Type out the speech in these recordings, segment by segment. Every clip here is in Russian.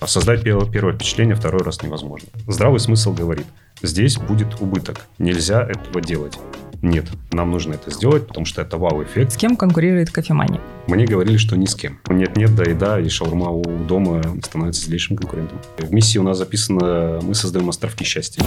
А создать первое впечатление второй раз невозможно. Здравый смысл говорит, здесь будет убыток, нельзя этого делать. Нет, нам нужно это сделать, потому что это вау-эффект. С кем конкурирует кофемания? Мне говорили, что ни с кем. Нет-нет, да и да, и шаурма у дома становится злейшим конкурентом. В миссии у нас записано «Мы создаем островки счастья».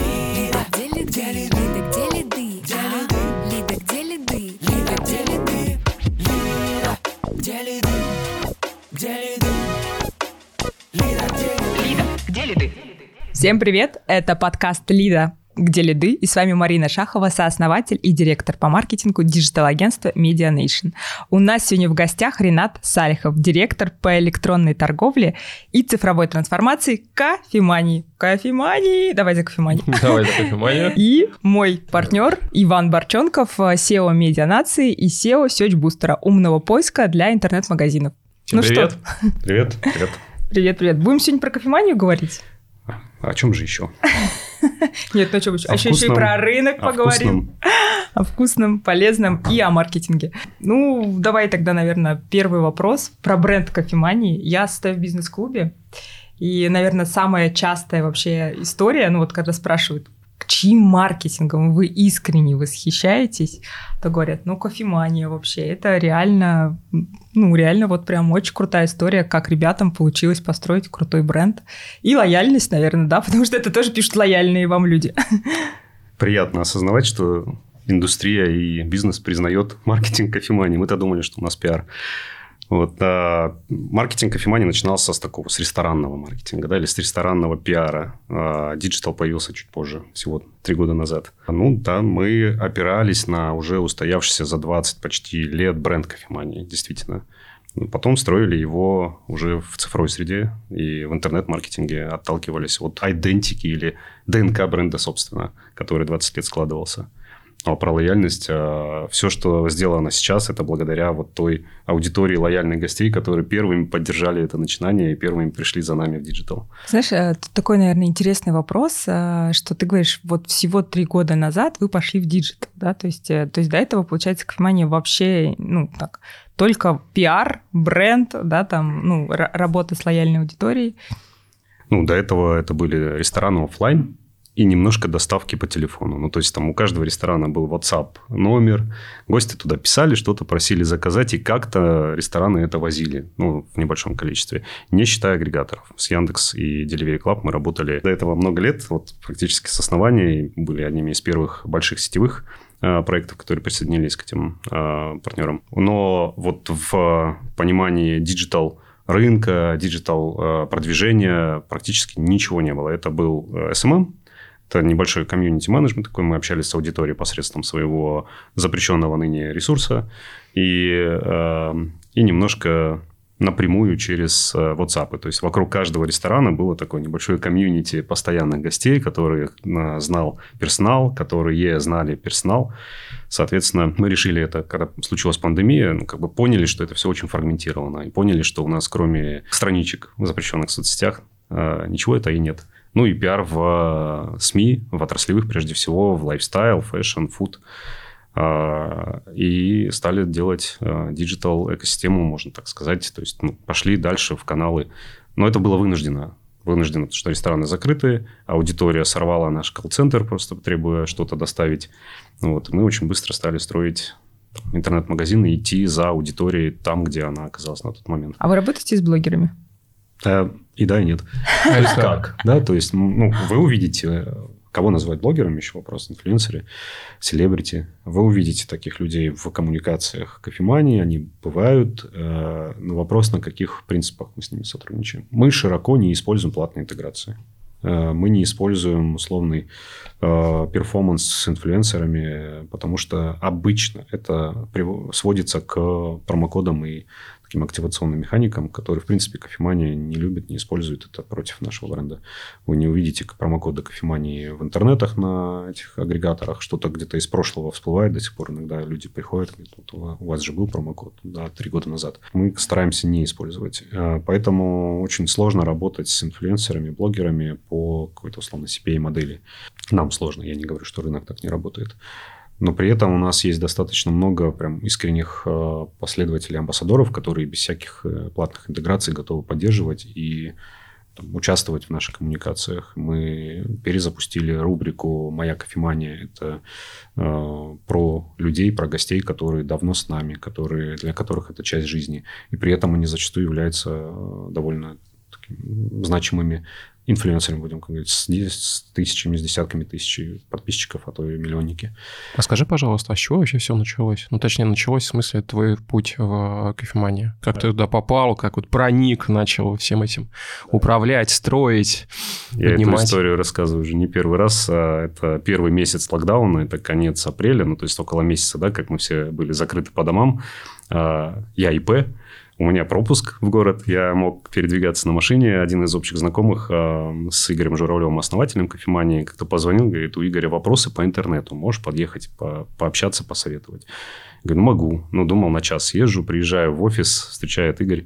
Всем привет! Это подкаст «Лида. Где лиды?» И с вами Марина Шахова, сооснователь и директор по маркетингу диджитал-агентства Media Nation. У нас сегодня в гостях Ренат Салихов, директор по электронной торговле и цифровой трансформации кофемании. Кофемании! Давай за кофеманию. Давай за кофеманию. И мой партнер Иван Борченков, CEO Media Nation и CEO Search Booster, умного поиска для интернет-магазинов. ну привет. что? Привет, привет. Привет, привет. Будем сегодня про кофеманию говорить? О чем же еще? Нет, ну что, а еще, еще и про рынок поговорим. О вкусном, полезном и о маркетинге. Ну, давай тогда, наверное, первый вопрос про бренд кофемании. Я стою в бизнес-клубе, и, наверное, самая частая вообще история, ну вот когда спрашивают, чьим маркетингом вы искренне восхищаетесь, то говорят, ну, кофемания вообще, это реально, ну, реально вот прям очень крутая история, как ребятам получилось построить крутой бренд. И лояльность, наверное, да, потому что это тоже пишут лояльные вам люди. Приятно осознавать, что индустрия и бизнес признает маркетинг кофемании. Мы-то думали, что у нас пиар. Вот, а маркетинг кофемании начинался с такого, с ресторанного маркетинга, да, или с ресторанного пиара. А диджитал появился чуть позже, всего три года назад. Ну, да, мы опирались на уже устоявшийся за 20 почти лет бренд кофемании, действительно. Ну, потом строили его уже в цифровой среде и в интернет-маркетинге отталкивались от идентики или ДНК бренда, собственно, который 20 лет складывался. А про лояльность. А, все, что сделано сейчас, это благодаря вот той аудитории лояльных гостей, которые первыми поддержали это начинание и первыми пришли за нами в диджитал. Знаешь, э, тут такой, наверное, интересный вопрос, э, что ты говоришь, вот всего три года назад вы пошли в диджитал, да, то есть, э, то есть до этого, получается, кофемания вообще, ну, так, только пиар, бренд, да, там, ну, работа с лояльной аудиторией. Ну, до этого это были рестораны офлайн, и немножко доставки по телефону. Ну, то есть там у каждого ресторана был WhatsApp номер, гости туда писали, что-то просили заказать, и как-то рестораны это возили, ну, в небольшом количестве, не считая агрегаторов. С Яндекс и Delivery Club мы работали до этого много лет, вот фактически с основания, были одними из первых больших сетевых э, проектов, которые присоединились к этим э, партнерам. Но вот в понимании диджитал рынка, диджитал э, продвижения практически ничего не было. Это был SMM, это небольшой комьюнити-менеджмент такой. Мы общались с аудиторией посредством своего запрещенного ныне ресурса. И, э, и немножко напрямую через э, WhatsApp. То есть вокруг каждого ресторана было такое небольшое комьюнити постоянных гостей, которые э, знал персонал, которые знали персонал. Соответственно, мы решили это, когда случилась пандемия, ну, как бы поняли, что это все очень фрагментировано. И поняли, что у нас кроме страничек в запрещенных соцсетях э, ничего это и нет. Ну и пиар в э, СМИ, в отраслевых прежде всего, в lifestyle, fashion, food. А, и стали делать э, диджитал экосистему, можно так сказать. То есть ну, пошли дальше в каналы. Но это было вынуждено. Вынуждено, потому что рестораны закрыты, аудитория сорвала наш колл-центр, просто требуя что-то доставить. Вот. Мы очень быстро стали строить интернет-магазины и идти за аудиторией там, где она оказалась на тот момент. А вы работаете с блогерами? Э, и да, и нет. То есть как? Да, то есть ну, вы увидите, кого называть блогерами, еще вопрос, инфлюенсеры, селебрити. Вы увидите таких людей в коммуникациях кофемании, они бывают. Э, но вопрос, на каких принципах мы с ними сотрудничаем. Мы широко не используем платные интеграции. Э, мы не используем условный перформанс с инфлюенсерами, потому что обычно это сводится к промокодам и таким активационным механикам, которые, в принципе, кофемания не любит, не использует это против нашего бренда. Вы не увидите промокоды кофемании в интернетах на этих агрегаторах, что-то где-то из прошлого всплывает до сих пор. Иногда люди приходят, говорят, у вас же был промокод, да, три года назад. Мы стараемся не использовать. А, поэтому очень сложно работать с инфлюенсерами, блогерами по какой-то условно CPA-модели. Нам сложно, я не говорю, что рынок так не работает но при этом у нас есть достаточно много прям искренних э, последователей, амбассадоров, которые без всяких э, платных интеграций готовы поддерживать и там, участвовать в наших коммуникациях. Мы перезапустили рубрику «Моя кофемания». Это э, про людей, про гостей, которые давно с нами, которые, для которых это часть жизни. И при этом они зачастую являются э, довольно значимыми инфлюенсерами, будем говорить, с, с тысячами, с десятками тысяч подписчиков, а то и миллионники. А скажи, пожалуйста, а с чего вообще все началось? Ну, точнее, началось в смысле твой путь в кофеманию. Как да. ты туда попал, как вот проник, начал всем этим управлять, строить, Я поднимать. эту историю рассказываю уже не первый раз. А это первый месяц локдауна, это конец апреля, ну, то есть около месяца, да, как мы все были закрыты по домам. А, я ИП, у меня пропуск в город, я мог передвигаться на машине. Один из общих знакомых э, с Игорем Журавлевым, основателем кофемании, как-то позвонил, говорит, у Игоря вопросы по интернету, можешь подъехать, по пообщаться, посоветовать? Говорю, ну, могу. Ну, думал, на час съезжу, приезжаю в офис, встречает Игорь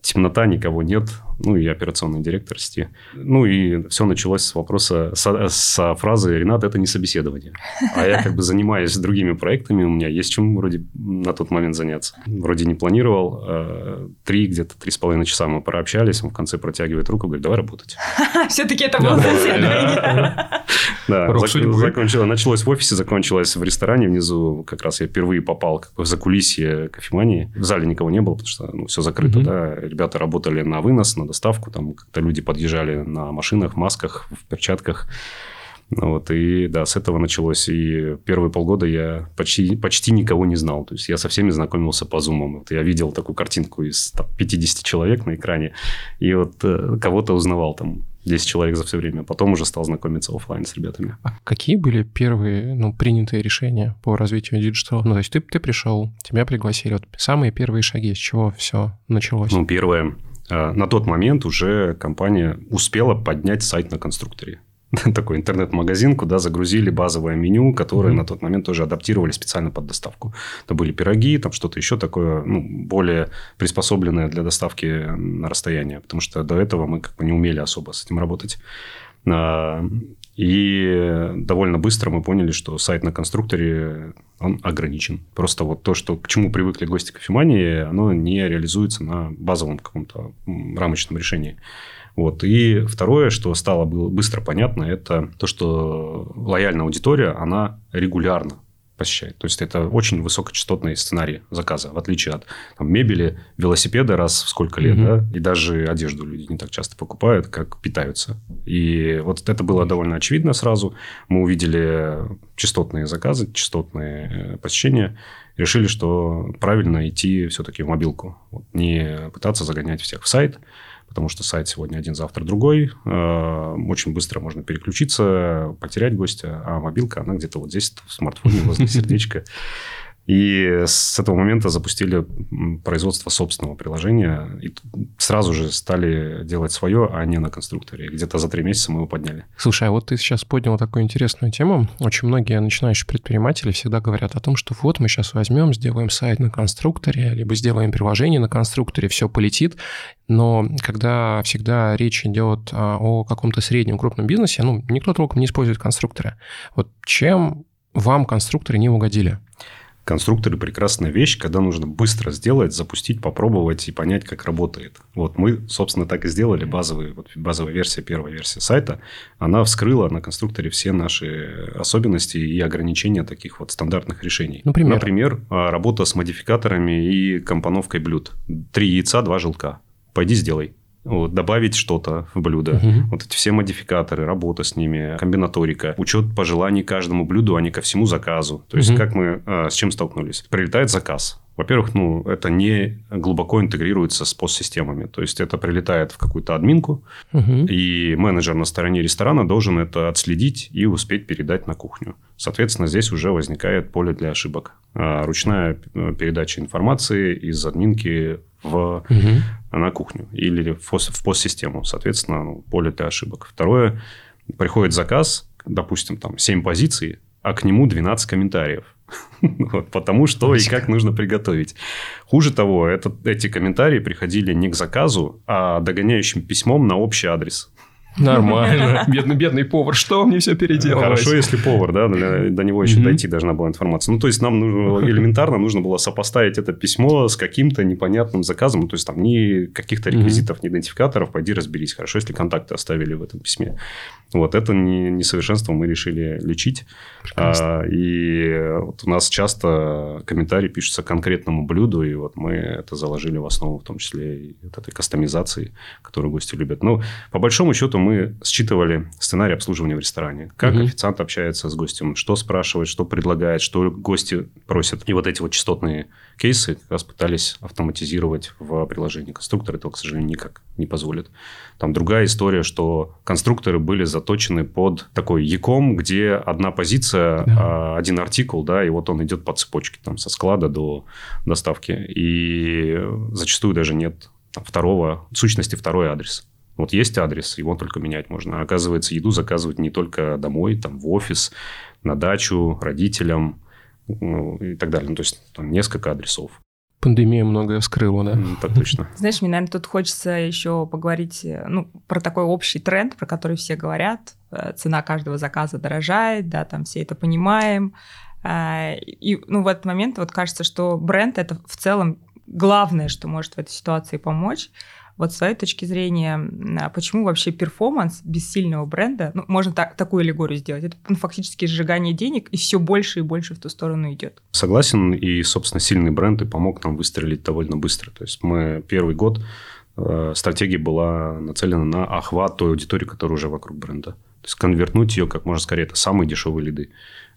темнота, никого нет, ну и операционный директор сети. Ну и все началось с вопроса, с, с фразы «Ренат, это не собеседование». А я как бы занимаюсь другими проектами, у меня есть чем вроде на тот момент заняться. Вроде не планировал. Э, три, где-то три с половиной часа мы пообщались, он в конце протягивает руку, говорит, давай работать. Все-таки это было собеседование. Да, началось в офисе, закончилось в ресторане внизу. Как раз я впервые попал в закулисье кофемании. В зале никого не было, потому что ну, все закрыто, да, ребята работали на вынос, на доставку, там как-то люди подъезжали на машинах, масках, в перчатках. Вот, и да, с этого началось. И первые полгода я почти, почти никого не знал. То есть, я со всеми знакомился по зумам. Вот я видел такую картинку из там, 50 человек на экране, и вот э, кого-то узнавал там 10 человек за все время. Потом уже стал знакомиться офлайн с ребятами. А какие были первые ну, принятые решения по развитию диджитала? Ну, то есть ты, ты пришел, тебя пригласили. Вот самые первые шаги, с чего все началось? Ну, первое. Э, на тот момент уже компания успела поднять сайт на конструкторе. такой интернет-магазин, куда загрузили базовое меню, которое mm-hmm. на тот момент тоже адаптировали специально под доставку. Это были пироги, там что-то еще такое, ну, более приспособленное для доставки на расстояние, потому что до этого мы как бы не умели особо с этим работать. И довольно быстро мы поняли, что сайт на конструкторе, он ограничен. Просто вот то, что, к чему привыкли гости кофемании, оно не реализуется на базовом каком-то рамочном решении. Вот. И второе, что стало было быстро понятно, это то, что лояльная аудитория, она регулярно посещает. То есть, это очень высокочастотный сценарий заказа, в отличие от там, мебели, велосипеда раз в сколько лет, mm-hmm. да, и даже одежду люди не так часто покупают, как питаются. И вот это было довольно очевидно сразу. Мы увидели частотные заказы, частотные э, посещения, решили, что правильно идти все-таки в мобилку. Вот, не пытаться загонять всех в сайт, потому что сайт сегодня один, завтра другой. Э, очень быстро можно переключиться, потерять гостя, а мобилка, она где-то вот здесь, в смартфоне, возле сердечка. И с этого момента запустили производство собственного приложения. И сразу же стали делать свое, а не на конструкторе. Где-то за три месяца мы его подняли. Слушай, а вот ты сейчас поднял такую интересную тему. Очень многие начинающие предприниматели всегда говорят о том, что вот мы сейчас возьмем, сделаем сайт на конструкторе, либо сделаем приложение на конструкторе, все полетит. Но когда всегда речь идет а, о каком-то среднем крупном бизнесе, ну, никто толком не использует конструкторы. Вот чем вам конструкторы не угодили? Конструкторы – прекрасная вещь, когда нужно быстро сделать, запустить, попробовать и понять, как работает. Вот мы, собственно, так и сделали. Базовый, вот базовая версия, первая версия сайта, она вскрыла на конструкторе все наши особенности и ограничения таких вот стандартных решений. Например? Например, а, работа с модификаторами и компоновкой блюд. Три яйца, два желтка. Пойди сделай вот, добавить что-то в блюдо. Угу. Вот эти все модификаторы, работа с ними, комбинаторика, учет пожеланий каждому блюду, а не ко всему заказу. То есть, угу. как мы а, с чем столкнулись? Прилетает заказ. Во-первых, ну, это не глубоко интегрируется с постсистемами. То есть, это прилетает в какую-то админку, угу. и менеджер на стороне ресторана должен это отследить и успеть передать на кухню. Соответственно, здесь уже возникает поле для ошибок. А, ручная э, передача информации из админки в, угу. на кухню или в, в постсистему. Соответственно, ну, поле для ошибок. Второе, приходит заказ, допустим, там 7 позиций, а к нему 12 комментариев. вот, потому что и как нужно приготовить. Хуже того, это, эти комментарии приходили не к заказу, а догоняющим письмом на общий адрес. Нормально. Бедный, бедный повар, что мне все переделывать? Хорошо, если повар, да, до него еще дойти должна была информация. Ну, то есть, нам элементарно нужно было сопоставить это письмо с каким-то непонятным заказом. Ну, то есть, там ни каких-то реквизитов, ни идентификаторов, пойди разберись. Хорошо, если контакты оставили в этом письме. Вот это несовершенство мы решили лечить. А, и вот у нас часто комментарии пишутся к конкретному блюду, и вот мы это заложили в основу, в том числе и вот этой кастомизации, которую гости любят. Ну, по большому счету мы считывали сценарий обслуживания в ресторане. Как угу. официант общается с гостем, что спрашивает, что предлагает, что гости просят. И вот эти вот частотные кейсы как раз пытались автоматизировать в приложении. Конструкторы этого, к сожалению, никак не позволят. Там другая история, что конструкторы были заточены под такой яком, где одна позиция, да. один артикул, да, и вот он идет по цепочке там со склада до доставки. И зачастую даже нет там, второго, сущности, второй адрес. Вот есть адрес, его только менять можно. А оказывается, еду заказывать не только домой, там, в офис, на дачу, родителям ну, и так далее. Ну, то есть, там несколько адресов. Пандемия многое вскрыла, да? Так точно. Знаешь, мне, наверное, тут хочется еще поговорить э, ну, про такой общий тренд, про который все говорят. Э, цена каждого заказа дорожает, да, там все это понимаем. А, и ну, в этот момент вот кажется, что бренд — это в целом главное, что может в этой ситуации помочь. Вот с твоей точки зрения, а почему вообще перформанс без сильного бренда, ну, можно так, такую аллегорию сделать, это ну, фактически сжигание денег, и все больше и больше в ту сторону идет. Согласен, и, собственно, сильный бренд и помог нам выстрелить довольно быстро. То есть мы первый год э, стратегия была нацелена на охват той аудитории, которая уже вокруг бренда. То есть конвертнуть ее как можно скорее. Это самые дешевые лиды.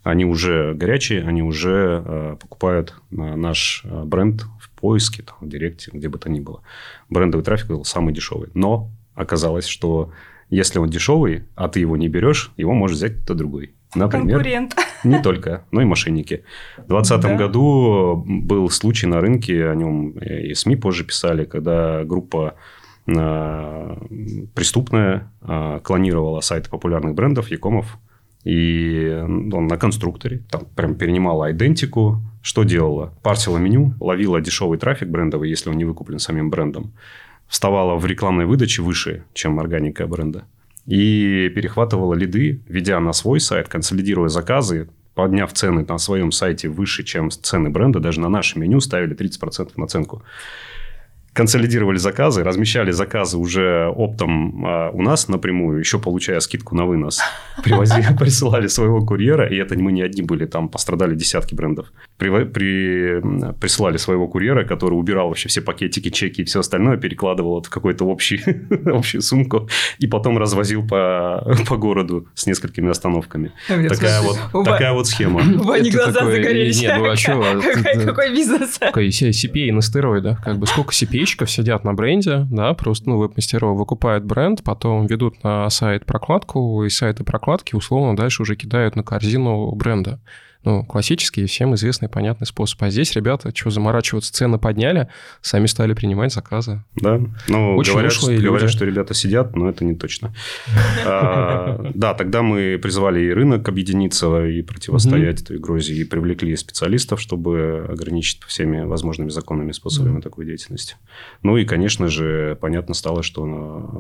Они уже горячие, они уже э, покупают э, наш э, бренд поиске, там, в Директе, где бы то ни было. Брендовый трафик был самый дешевый. Но оказалось, что если он дешевый, а ты его не берешь, его может взять кто-то другой. Например, Конкурент. Не только, но и мошенники. В 2020 да. году был случай на рынке, о нем и СМИ позже писали, когда группа э, преступная э, клонировала сайты популярных брендов, Якомов, и он на конструкторе, там прям перенимала идентику, что делала? Парсила меню, ловила дешевый трафик брендовый, если он не выкуплен самим брендом, вставала в рекламной выдаче выше, чем органика бренда, и перехватывала лиды, ведя на свой сайт, консолидируя заказы, подняв цены на своем сайте выше, чем цены бренда, даже на наше меню ставили 30% наценку консолидировали заказы, размещали заказы уже оптом а, у нас напрямую, еще получая скидку на вынос. Привозили, присылали своего курьера, и это мы не одни были, там пострадали десятки брендов. При, при, присылали своего курьера, который убирал вообще все пакетики, чеки и все остальное, перекладывал вот в какую-то общую сумку и потом развозил по, по городу с несколькими остановками. Такая вот, такая вот схема. Вани глаза загорелись. Нет, ну а что? Какой бизнес? Какой CPA на стероидах. Как бы сколько CPA подписчиков сидят на бренде, да, просто, ну, веб-мастеров выкупают бренд, потом ведут на сайт прокладку, и сайты прокладки условно дальше уже кидают на корзину бренда. Ну, классический, всем известный, понятный способ. А здесь ребята, что заморачиваться, цены подняли, сами стали принимать заказы. Да, ну, Очень говорят, что, говорят, что ребята сидят, но это не точно. А, да, тогда мы призвали и рынок объединиться и противостоять этой угрозе, и привлекли специалистов, чтобы ограничить всеми возможными законными способами такой деятельности. Ну и, конечно же, понятно стало, что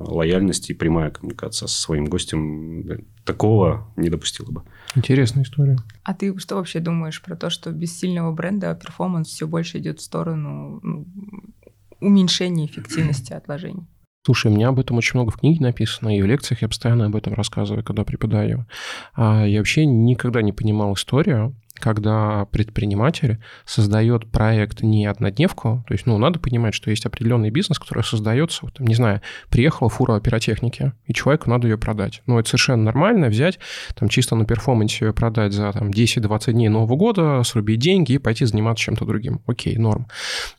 лояльность и прямая коммуникация со своим гостем такого не допустила бы. Интересная история. А ты что вообще думаешь про то, что без сильного бренда перформанс все больше идет в сторону ну, уменьшения эффективности отложений? Слушай, у меня об этом очень много в книге написано, и в лекциях я постоянно об этом рассказываю, когда преподаю. А я вообще никогда не понимал историю, когда предприниматель создает проект не однодневку, то есть, ну, надо понимать, что есть определенный бизнес, который создается, вот, не знаю, приехала фура пиротехники, и человеку надо ее продать. Ну, это совершенно нормально взять, там, чисто на перформансе ее продать за, там, 10-20 дней Нового года, срубить деньги и пойти заниматься чем-то другим. Окей, норм.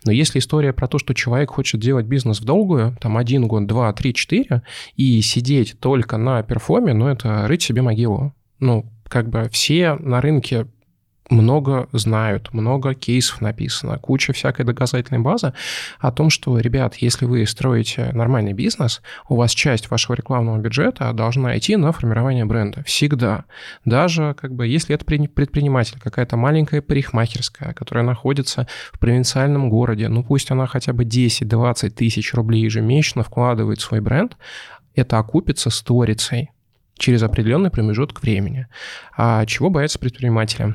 Но если история про то, что человек хочет делать бизнес в долгую, там, один год, два, три, четыре, и сидеть только на перформе, ну, это рыть себе могилу. Ну, как бы все на рынке много знают, много кейсов написано, куча всякой доказательной базы о том, что, ребят, если вы строите нормальный бизнес, у вас часть вашего рекламного бюджета должна идти на формирование бренда. Всегда. Даже как бы если это предприниматель, какая-то маленькая парикмахерская, которая находится в провинциальном городе, ну пусть она хотя бы 10-20 тысяч рублей ежемесячно вкладывает в свой бренд, это окупится сторицей через определенный промежуток времени. А чего боятся предприниматели?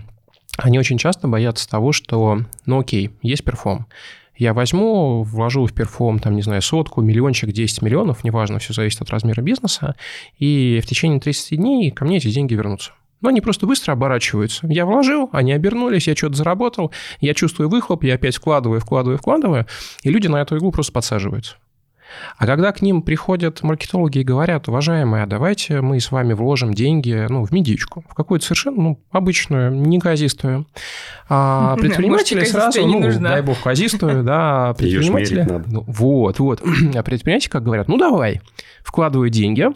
Они очень часто боятся того, что, ну окей, есть перформ, я возьму, вложу в перформ, там, не знаю, сотку, миллиончик, 10 миллионов, неважно, все зависит от размера бизнеса, и в течение 30 дней ко мне эти деньги вернутся. Но они просто быстро оборачиваются. Я вложил, они обернулись, я что-то заработал, я чувствую выхлоп, я опять вкладываю, вкладываю, вкладываю, и люди на эту иглу просто подсаживаются. А когда к ним приходят маркетологи и говорят, уважаемые, а давайте мы с вами вложим деньги ну, в медичку, в какую-то совершенно ну, обычную, неказистую. А предприниматели сразу, ну, дай бог, казистую, да, предприниматели... Ну, вот, вот. А предприниматели как говорят, ну, давай, вкладываю деньги,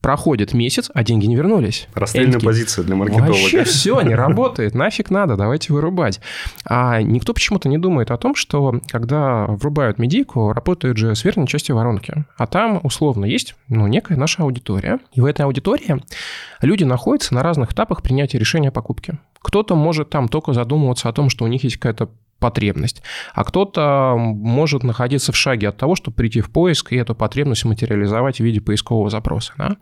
Проходит месяц, а деньги не вернулись. Расстрельная позиция для маркетолога. Вообще все, не работает, нафиг надо, давайте вырубать. А никто почему-то не думает о том, что когда врубают медийку, работают же с верхней частью воронки. А там, условно, есть ну, некая наша аудитория. И в этой аудитории люди находятся на разных этапах принятия решения о покупке. Кто-то может там только задумываться о том, что у них есть какая-то потребность. А кто-то может находиться в шаге от того, чтобы прийти в поиск и эту потребность материализовать в виде поискового запроса. Да?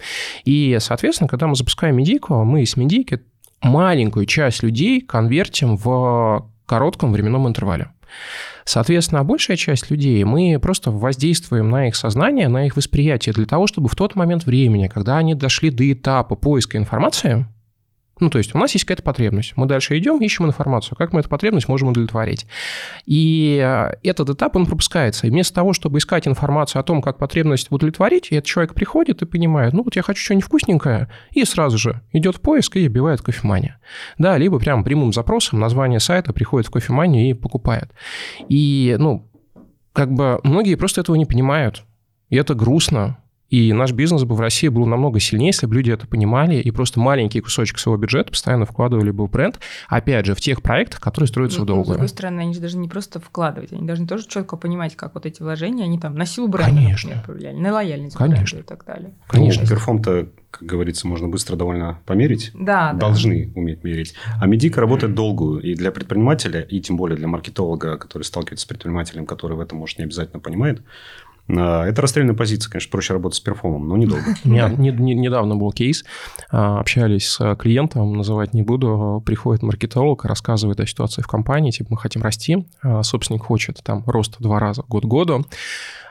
И, соответственно, когда мы запускаем медийку, мы из медийки маленькую часть людей конвертим в коротком временном интервале. Соответственно, большая часть людей, мы просто воздействуем на их сознание, на их восприятие для того, чтобы в тот момент времени, когда они дошли до этапа поиска информации, ну, то есть у нас есть какая-то потребность. Мы дальше идем, ищем информацию, как мы эту потребность можем удовлетворить. И э, этот этап, он пропускается. И вместо того, чтобы искать информацию о том, как потребность удовлетворить, этот человек приходит и понимает, ну, вот я хочу что-нибудь вкусненькое, и сразу же идет в поиск и оббивает кофемания. Да, либо прям прямым запросом название сайта приходит в кофеманию и покупает. И, ну, как бы многие просто этого не понимают. И это грустно, и наш бизнес бы в России был намного сильнее, если бы люди это понимали и просто маленький кусочек своего бюджета постоянно вкладывали бы в бренд, опять же, в тех проектах, которые строятся ну, в долгую. С другой стороны, они же даже не просто вкладывать, они должны тоже четко понимать, как вот эти вложения, они там на силу бренда, Конечно. например, повлияли, на лояльность Конечно. бренда и так далее. Конечно. Ну, перформ-то, как говорится, можно быстро довольно померить. Да, Должны да. уметь мерить. А медика работает долгую. И для предпринимателя, и тем более для маркетолога, который сталкивается с предпринимателем, который в этом, может, не обязательно понимает, это расстрельная позиция, конечно, проще работать с перформом, но недолго. Меня недавно был кейс, а, общались с клиентом, называть не буду, приходит маркетолог, рассказывает о ситуации в компании, типа мы хотим расти, а собственник хочет там рост два раза год году,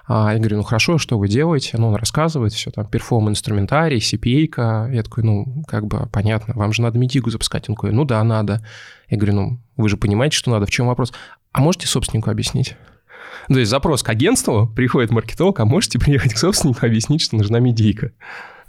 я говорю, ну хорошо, что вы делаете? Ну, он рассказывает все, там, перформ-инструментарий, CPA-ка. Я такой, ну, как бы, понятно, вам же надо медигу запускать. Он такой, ну да, надо. Я говорю, ну, вы же понимаете, что надо, в чем вопрос? А можете собственнику объяснить? То есть запрос к агентству, приходит маркетолог, а можете приехать к собственнику объяснить, что нужна медийка.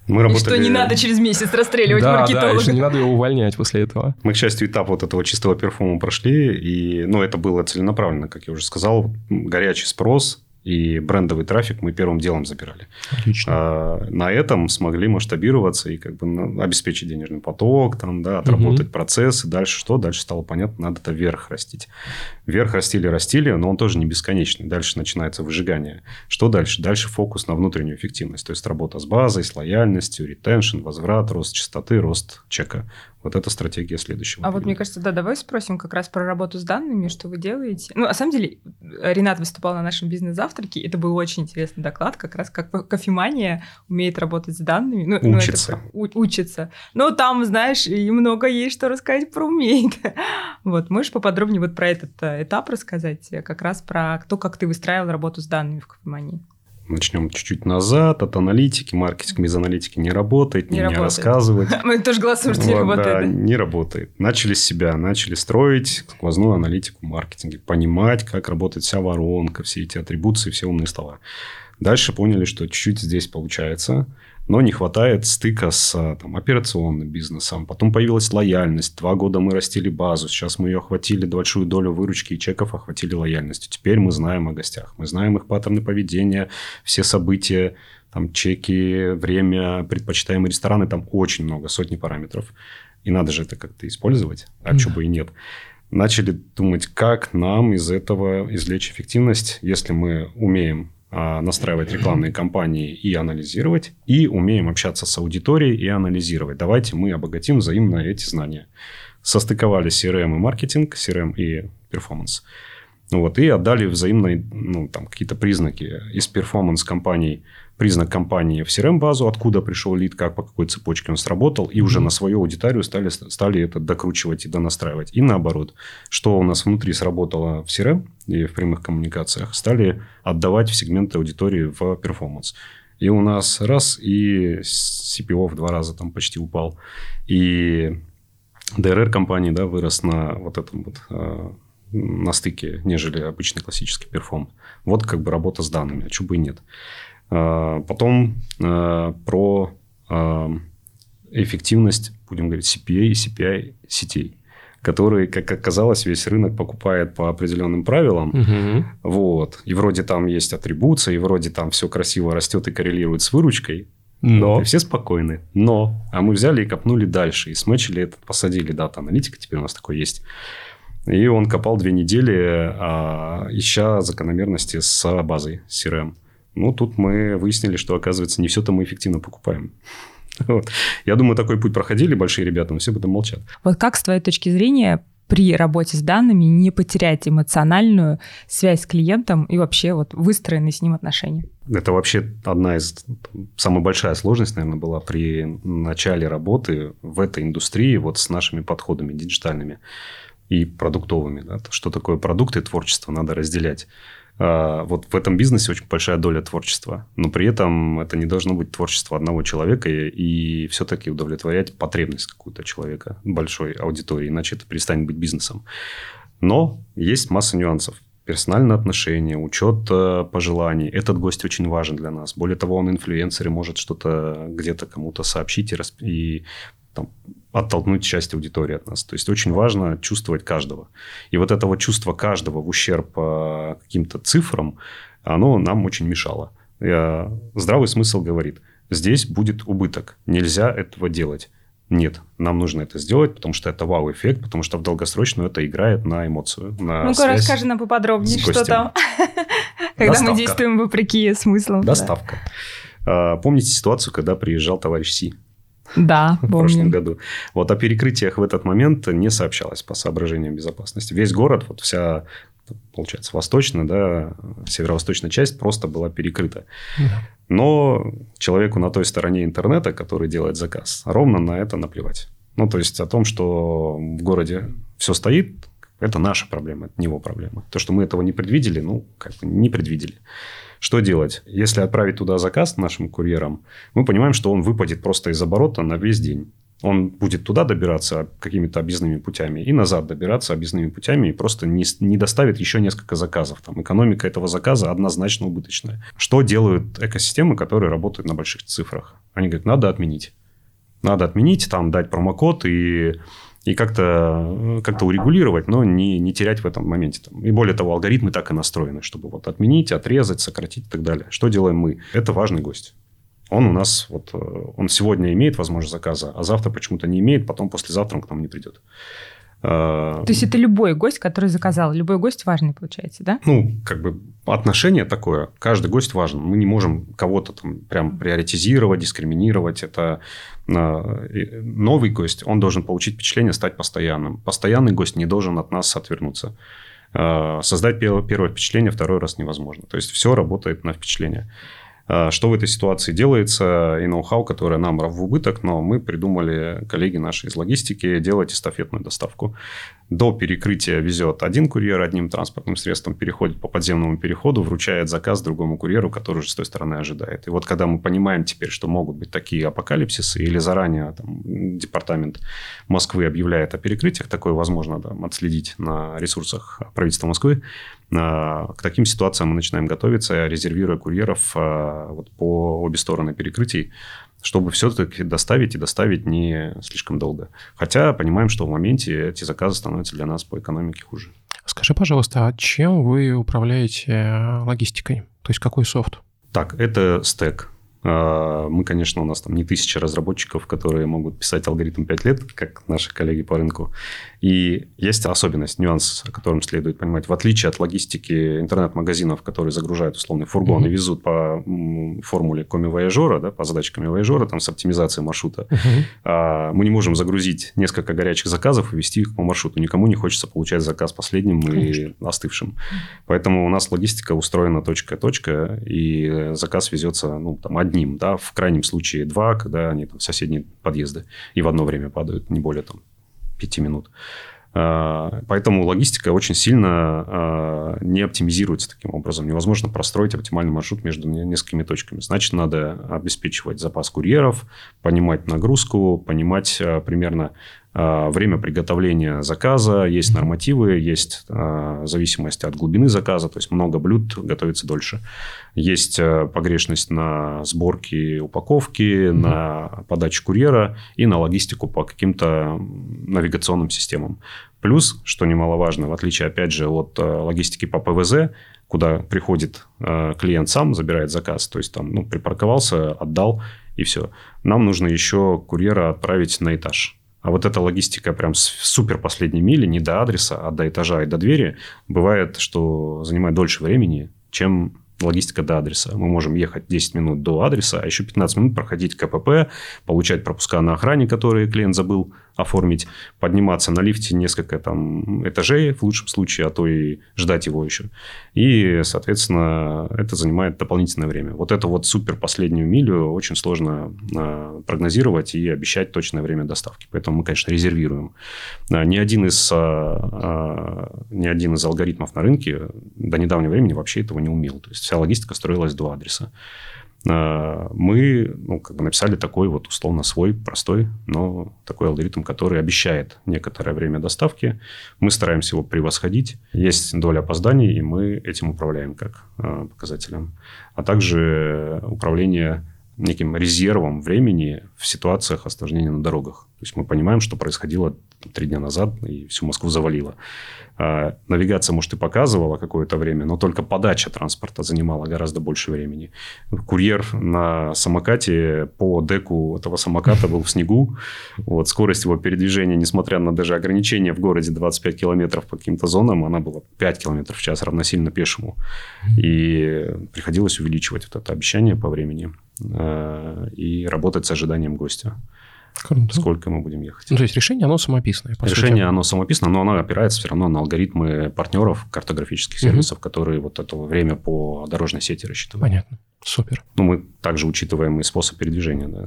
Мы работали... И что не надо через месяц расстреливать да, маркетолога. Да, и что не надо его увольнять после этого. Мы, к счастью, этап вот этого чистого перформа прошли, и, ну, это было целенаправленно, как я уже сказал, горячий спрос, и брендовый трафик мы первым делом забирали. Отлично. А, на этом смогли масштабироваться и как бы обеспечить денежный поток, там, да, отработать угу. процессы. Дальше что? Дальше стало понятно, надо это вверх растить. Вверх растили, растили, но он тоже не бесконечный. Дальше начинается выжигание. Что дальше? Дальше фокус на внутреннюю эффективность. То есть, работа с базой, с лояльностью, ретеншн, возврат, рост частоты, рост чека. Вот это стратегия следующего. А периода. вот мне кажется, да, давай спросим как раз про работу с данными, что вы делаете. Ну, на самом деле, Ренат выступал на нашем бизнес-завтраке, это был очень интересный доклад, как раз как кофемания умеет работать с данными. Ну, учится. Ну, это, у, учится. Но там, знаешь, и много есть что рассказать про умеет. вот, можешь поподробнее вот про этот э, этап рассказать, как раз про то, как ты выстраивал работу с данными в кофемании? Начнем чуть-чуть назад от аналитики. Маркетинг без аналитики не работает, не, не, работает. рассказывать. Мы тоже голосуем, что не работает. Да, не работает. Начали с себя, начали строить сквозную аналитику в маркетинге, понимать, как работает вся воронка, все эти атрибуции, все умные слова. Дальше поняли, что чуть-чуть здесь получается – но не хватает стыка с там, операционным бизнесом. Потом появилась лояльность. Два года мы растили базу. Сейчас мы ее охватили, большую долю выручки и чеков охватили лояльностью. Теперь мы знаем о гостях. Мы знаем их паттерны поведения, все события, там, чеки, время, предпочитаемые рестораны. Там очень много, сотни параметров. И надо же это как-то использовать, а mm. чего бы и нет. Начали думать, как нам из этого извлечь эффективность, если мы умеем а, настраивать рекламные кампании и анализировать, и умеем общаться с аудиторией и анализировать. Давайте мы обогатим взаимно эти знания. Состыковали CRM и маркетинг, CRM и перформанс. Вот, и отдали взаимные ну, там, какие-то признаки из перформанс компаний признак компании в CRM-базу, откуда пришел лид, как по какой цепочке он сработал, и уже на свою аудиторию стали, стали это докручивать и донастраивать. И наоборот, что у нас внутри сработало в CRM и в прямых коммуникациях, стали отдавать в сегменты аудитории в перформанс. И у нас раз, и CPO в два раза там почти упал. И DRR компании да, вырос на вот этом вот а, на стыке, нежели обычный классический перформ. Вот как бы работа с данными, а чего бы и нет. А, потом а, про эффективность, будем говорить, CPA и CPI сетей которые, как оказалось, весь рынок покупает по определенным правилам. Угу. Вот. И вроде там есть атрибуция, и вроде там все красиво растет и коррелирует с выручкой. Но. И все спокойны. Но. А мы взяли и копнули дальше. И смычили это, посадили дата-аналитика, теперь у нас такой есть. И он копал две недели, а, ища закономерности с базой CRM. Ну, тут мы выяснили, что, оказывается, не все-то мы эффективно покупаем. Вот. Я думаю, такой путь проходили большие ребята, но все об этом молчат. Вот как, с твоей точки зрения, при работе с данными не потерять эмоциональную связь с клиентом и вообще вот выстроенные с ним отношения? Это вообще одна из... Самая большая сложность, наверное, была при начале работы в этой индустрии вот с нашими подходами диджитальными и продуктовыми. Да? Что такое продукты и творчество, надо разделять. А, вот в этом бизнесе очень большая доля творчества. Но при этом это не должно быть творчество одного человека и, все-таки удовлетворять потребность какую-то человека, большой аудитории, иначе это перестанет быть бизнесом. Но есть масса нюансов. Персональные отношения, учет э, пожеланий. Этот гость очень важен для нас. Более того, он инфлюенсер и может что-то где-то кому-то сообщить и, и там, оттолкнуть часть аудитории от нас. То есть очень важно чувствовать каждого. И вот это вот чувство каждого в ущерб э, каким-то цифрам, оно нам очень мешало. Я... Здравый смысл говорит, здесь будет убыток, нельзя этого делать. Нет, нам нужно это сделать, потому что это вау-эффект, потому что в долгосрочную это играет на эмоцию. На Ну-ка, расскажи нам поподробнее, что там, когда мы действуем вопреки смыслам. Доставка. А, помните ситуацию, когда приезжал товарищ Си? Да, в прошлом году. Вот о перекрытиях в этот момент не сообщалось по соображениям безопасности. Весь город, вот вся получается, восточная, да, северо-восточная часть просто была перекрыта. Но человеку на той стороне интернета, который делает заказ, ровно на это наплевать. Ну, то есть, о том, что в городе все стоит, это наша проблема, это не его проблема. То, что мы этого не предвидели, ну, как бы не предвидели. Что делать? Если отправить туда заказ нашим курьерам, мы понимаем, что он выпадет просто из оборота на весь день. Он будет туда добираться какими-то объездными путями и назад добираться объездными путями и просто не, не доставит еще несколько заказов. Там экономика этого заказа однозначно убыточная. Что делают экосистемы, которые работают на больших цифрах? Они говорят, надо отменить. Надо отменить, там дать промокод и и как-то как урегулировать, но не, не терять в этом моменте. И более того, алгоритмы так и настроены, чтобы вот отменить, отрезать, сократить и так далее. Что делаем мы? Это важный гость. Он у нас, вот, э, он сегодня имеет возможность заказа, а завтра почему-то не имеет, потом послезавтра он к нам не придет. То есть это любой гость, который заказал, любой гость важный получается, да? Ну, как бы отношение такое, каждый гость важен. Мы не можем кого-то там прям приоритизировать, дискриминировать. Это а, новый гость, он должен получить впечатление, стать постоянным. Постоянный гость не должен от нас отвернуться. А, создать первое впечатление второй раз невозможно. То есть все работает на впечатление. А, что в этой ситуации делается и ноу-хау, которое нам в убыток, но мы придумали, коллеги наши из логистики, делать эстафетную доставку до перекрытия везет один курьер одним транспортным средством, переходит по подземному переходу, вручает заказ другому курьеру, который уже с той стороны ожидает. И вот когда мы понимаем теперь, что могут быть такие апокалипсисы, или заранее там, департамент Москвы объявляет о перекрытиях, такое возможно да, отследить на ресурсах правительства Москвы, к таким ситуациям мы начинаем готовиться, резервируя курьеров а, вот по обе стороны перекрытий, чтобы все-таки доставить и доставить не слишком долго. Хотя понимаем, что в моменте эти заказы становятся для нас по экономике хуже. Скажи, пожалуйста, а чем вы управляете логистикой? То есть какой софт? Так, это стек. А, мы, конечно, у нас там не тысяча разработчиков, которые могут писать алгоритм 5 лет, как наши коллеги по рынку. И есть особенность, нюанс, о котором следует понимать. В отличие от логистики интернет-магазинов, которые загружают условный фургон mm-hmm. и везут по формуле коми-вояжера, да, по задаче коми-вояжера, там с оптимизацией маршрута, mm-hmm. мы не можем загрузить несколько горячих заказов и вести их по маршруту. Никому не хочется получать заказ последним Конечно. и остывшим. Поэтому у нас логистика устроена точка-точка, и заказ везется ну, там, одним, да, в крайнем случае два, когда они там, в соседние подъезды и в одно время падают, не более там, пяти минут. А, поэтому логистика очень сильно а, не оптимизируется таким образом. Невозможно простроить оптимальный маршрут между несколькими точками. Значит, надо обеспечивать запас курьеров, понимать нагрузку, понимать а, примерно время приготовления заказа, есть нормативы, есть а, зависимость от глубины заказа, то есть много блюд готовится дольше. Есть а, погрешность на сборке упаковки, mm-hmm. на подачу курьера и на логистику по каким-то навигационным системам. Плюс, что немаловажно, в отличие, опять же, от логистики по ПВЗ, куда приходит клиент сам, забирает заказ, то есть там ну, припарковался, отдал и все. Нам нужно еще курьера отправить на этаж а вот эта логистика прям супер последней мили, не до адреса, а до этажа и до двери, бывает, что занимает дольше времени, чем логистика до адреса. Мы можем ехать 10 минут до адреса, а еще 15 минут проходить КПП, получать пропуска на охране, которые клиент забыл оформить, подниматься на лифте несколько там этажей в лучшем случае, а то и ждать его еще. И, соответственно, это занимает дополнительное время. Вот это вот супер последнюю милю очень сложно а, прогнозировать и обещать точное время доставки. Поэтому мы, конечно, резервируем. А, ни один из, а, ни один из алгоритмов на рынке до недавнего времени вообще этого не умел. То есть вся логистика строилась до адреса. А, мы ну, как бы написали такой вот условно свой, простой, но такой алгоритм, который обещает некоторое время доставки. Мы стараемся его превосходить. Есть доля опозданий, и мы этим управляем как а, показателем. А также управление неким резервом времени в ситуациях осложнения на дорогах. То есть мы понимаем, что происходило три дня назад, и всю Москву завалило. А, навигация, может, и показывала какое-то время, но только подача транспорта занимала гораздо больше времени. Курьер на самокате по деку этого самоката был в снегу. Вот, скорость его передвижения, несмотря на даже ограничения в городе 25 километров по каким-то зонам, она была 5 километров в час, равносильно пешему. И приходилось увеличивать вот это обещание по времени а, и работать с ожиданием гостя. Круто. сколько мы будем ехать. Ну, то есть решение, оно самописное. решение, сути. оно самописное, но оно опирается все равно на алгоритмы партнеров картографических сервисов, угу. которые вот это время по дорожной сети рассчитывают. Понятно. Супер. Ну, мы также учитываем и способ передвижения, да,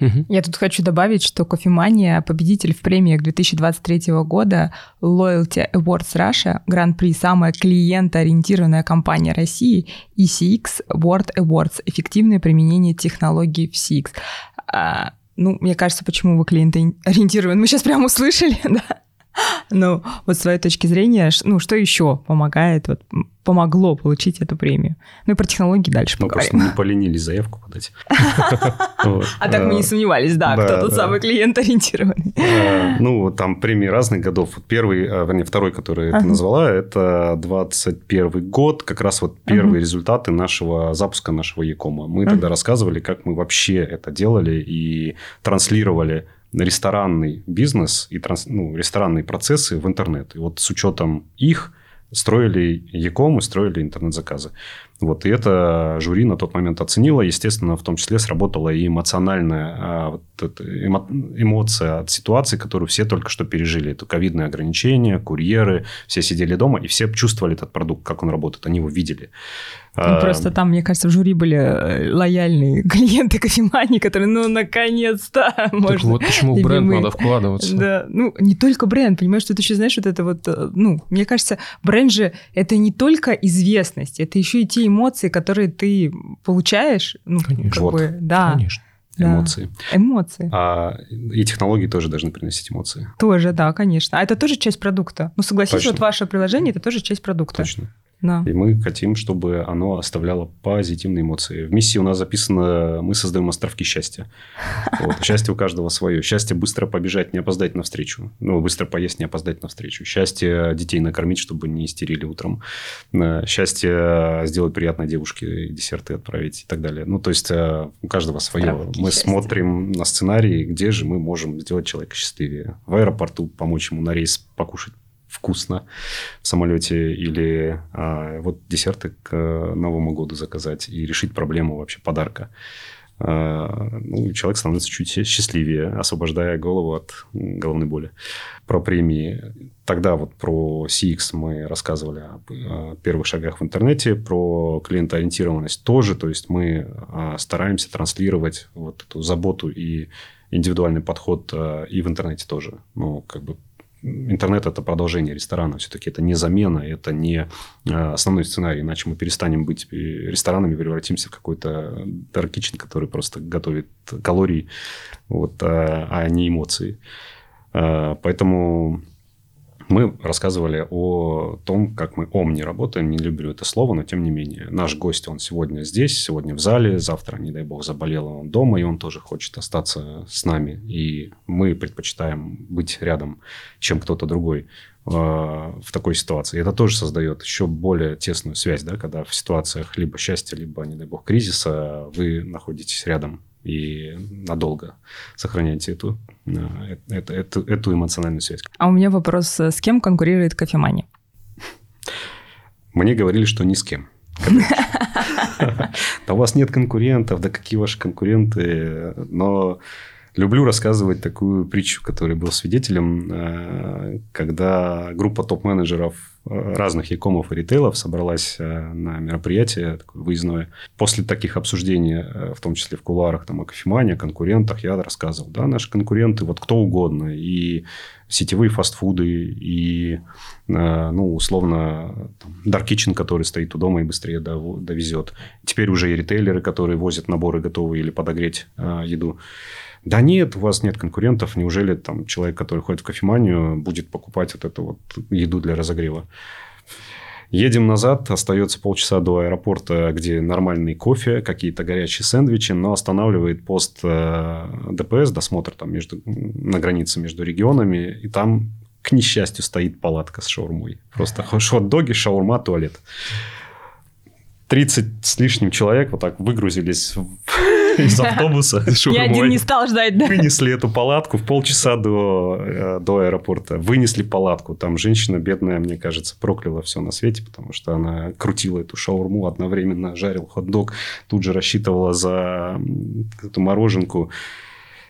Угу. Я тут хочу добавить, что кофемания победитель в премиях 2023 года Loyalty Awards Russia, гран-при самая клиентоориентированная компания России и CX World Awards эффективное применение технологий в CX. Ну, мне кажется, почему вы клиентоориентированы. Мы сейчас прямо услышали, да? Ну, вот с твоей точки зрения, ну, что еще помогает, вот, помогло получить эту премию? Ну, и про технологии дальше Мы поговорим. просто не поленились заявку подать. А так мы не сомневались, да, кто тот самый клиент ориентированный. Ну, там премии разных годов. Первый, а, вернее, второй, который ты назвала, это 21 год, как раз вот первые результаты нашего запуска нашего Якома. Мы тогда рассказывали, как мы вообще это делали и транслировали ресторанный бизнес и транс, ну, ресторанные процессы в интернет. И вот с учетом их строили Яком и строили интернет-заказы. Вот, и это жюри на тот момент оценило. Естественно, в том числе сработала и эмоциональная а, вот эмо, эмоция от ситуации, которую все только что пережили. Это ковидные ограничения, курьеры, все сидели дома, и все чувствовали этот продукт, как он работает, они его видели. Ну, а, просто там, мне кажется, в жюри были э, лояльные клиенты кофемании, которые, ну, наконец-то можно... вот почему в бренд надо вкладываться. Да, ну, не только бренд, понимаешь, что ты еще знаешь, вот это вот, э, ну, мне кажется, бренд же это не только известность, это еще и те эмоции, которые ты получаешь. Ну, конечно. Как вот. бы, да. Конечно. Эмоции. Да. Эмоции. А, и технологии тоже должны приносить эмоции. Тоже, да, конечно. А это тоже часть продукта. Ну, согласись, Точно. вот ваше приложение это тоже часть продукта. Точно. Да. И мы хотим, чтобы оно оставляло позитивные эмоции. В миссии у нас записано, мы создаем островки счастья. Вот. Счастье у каждого свое. Счастье быстро побежать, не опоздать на встречу. Ну, быстро поесть, не опоздать на встречу. Счастье детей накормить, чтобы не истерили утром. Э, счастье сделать приятно девушке, десерты отправить и так далее. Ну, то есть, э, у каждого свое. Островки мы счастья. смотрим на сценарий, где же мы можем сделать человека счастливее. В аэропорту помочь ему на рейс покушать вкусно в самолете или а, вот десерты к Новому году заказать и решить проблему вообще подарка. А, ну, человек становится чуть счастливее, освобождая голову от головной боли. Про премии. Тогда вот про CX мы рассказывали о первых шагах в интернете, про клиентоориентированность тоже. То есть мы а, стараемся транслировать вот эту заботу и индивидуальный подход а, и в интернете тоже. Ну, как бы интернет – это продолжение ресторана. Все-таки это не замена, это не а, основной сценарий. Иначе мы перестанем быть ресторанами, превратимся в какой-то dark kitchen, который просто готовит калории, вот, а, а не эмоции. Поэтому мы рассказывали о том, как мы омни работаем. Не люблю это слово, но тем не менее. Наш гость, он сегодня здесь, сегодня в зале, завтра, не дай бог, заболел он дома, и он тоже хочет остаться с нами. И мы предпочитаем быть рядом, чем кто-то другой а, в такой ситуации. И это тоже создает еще более тесную связь, да, когда в ситуациях либо счастья, либо, не дай бог, кризиса вы находитесь рядом и надолго сохраняете эту, э, эту, эту, эту эмоциональную связь. А у меня вопрос, с кем конкурирует кофемания? Мне говорили, что ни с кем. Да у вас нет конкурентов, да какие ваши конкуренты, но люблю рассказывать такую притчу, которой был свидетелем, э, когда группа топ-менеджеров разных якомов и ритейлов собралась э, на мероприятие такое выездное. После таких обсуждений, э, в том числе в кулуарах, там, о кофемании, о конкурентах, я рассказывал, да, наши конкуренты, вот кто угодно, и сетевые фастфуды, и, э, ну, условно, Dark Kitchen, который стоит у дома и быстрее довезет. Теперь уже и ритейлеры, которые возят наборы готовые или подогреть еду. Да нет, у вас нет конкурентов. Неужели там человек, который ходит в кофеманию, будет покупать вот эту вот еду для разогрева? Едем назад, остается полчаса до аэропорта, где нормальный кофе, какие-то горячие сэндвичи, но останавливает пост э, ДПС, досмотр там между, на границе между регионами, и там, к несчастью, стоит палатка с шаурмой. Просто хот-доги, шаурма, туалет. 30 с лишним человек вот так выгрузились из автобуса. Ни один не стал ждать, да? Вынесли эту палатку в полчаса до, э, до аэропорта. Вынесли палатку. Там женщина бедная, мне кажется, прокляла все на свете, потому что она крутила эту шаурму одновременно, жарил хот-дог, тут же рассчитывала за эту мороженку.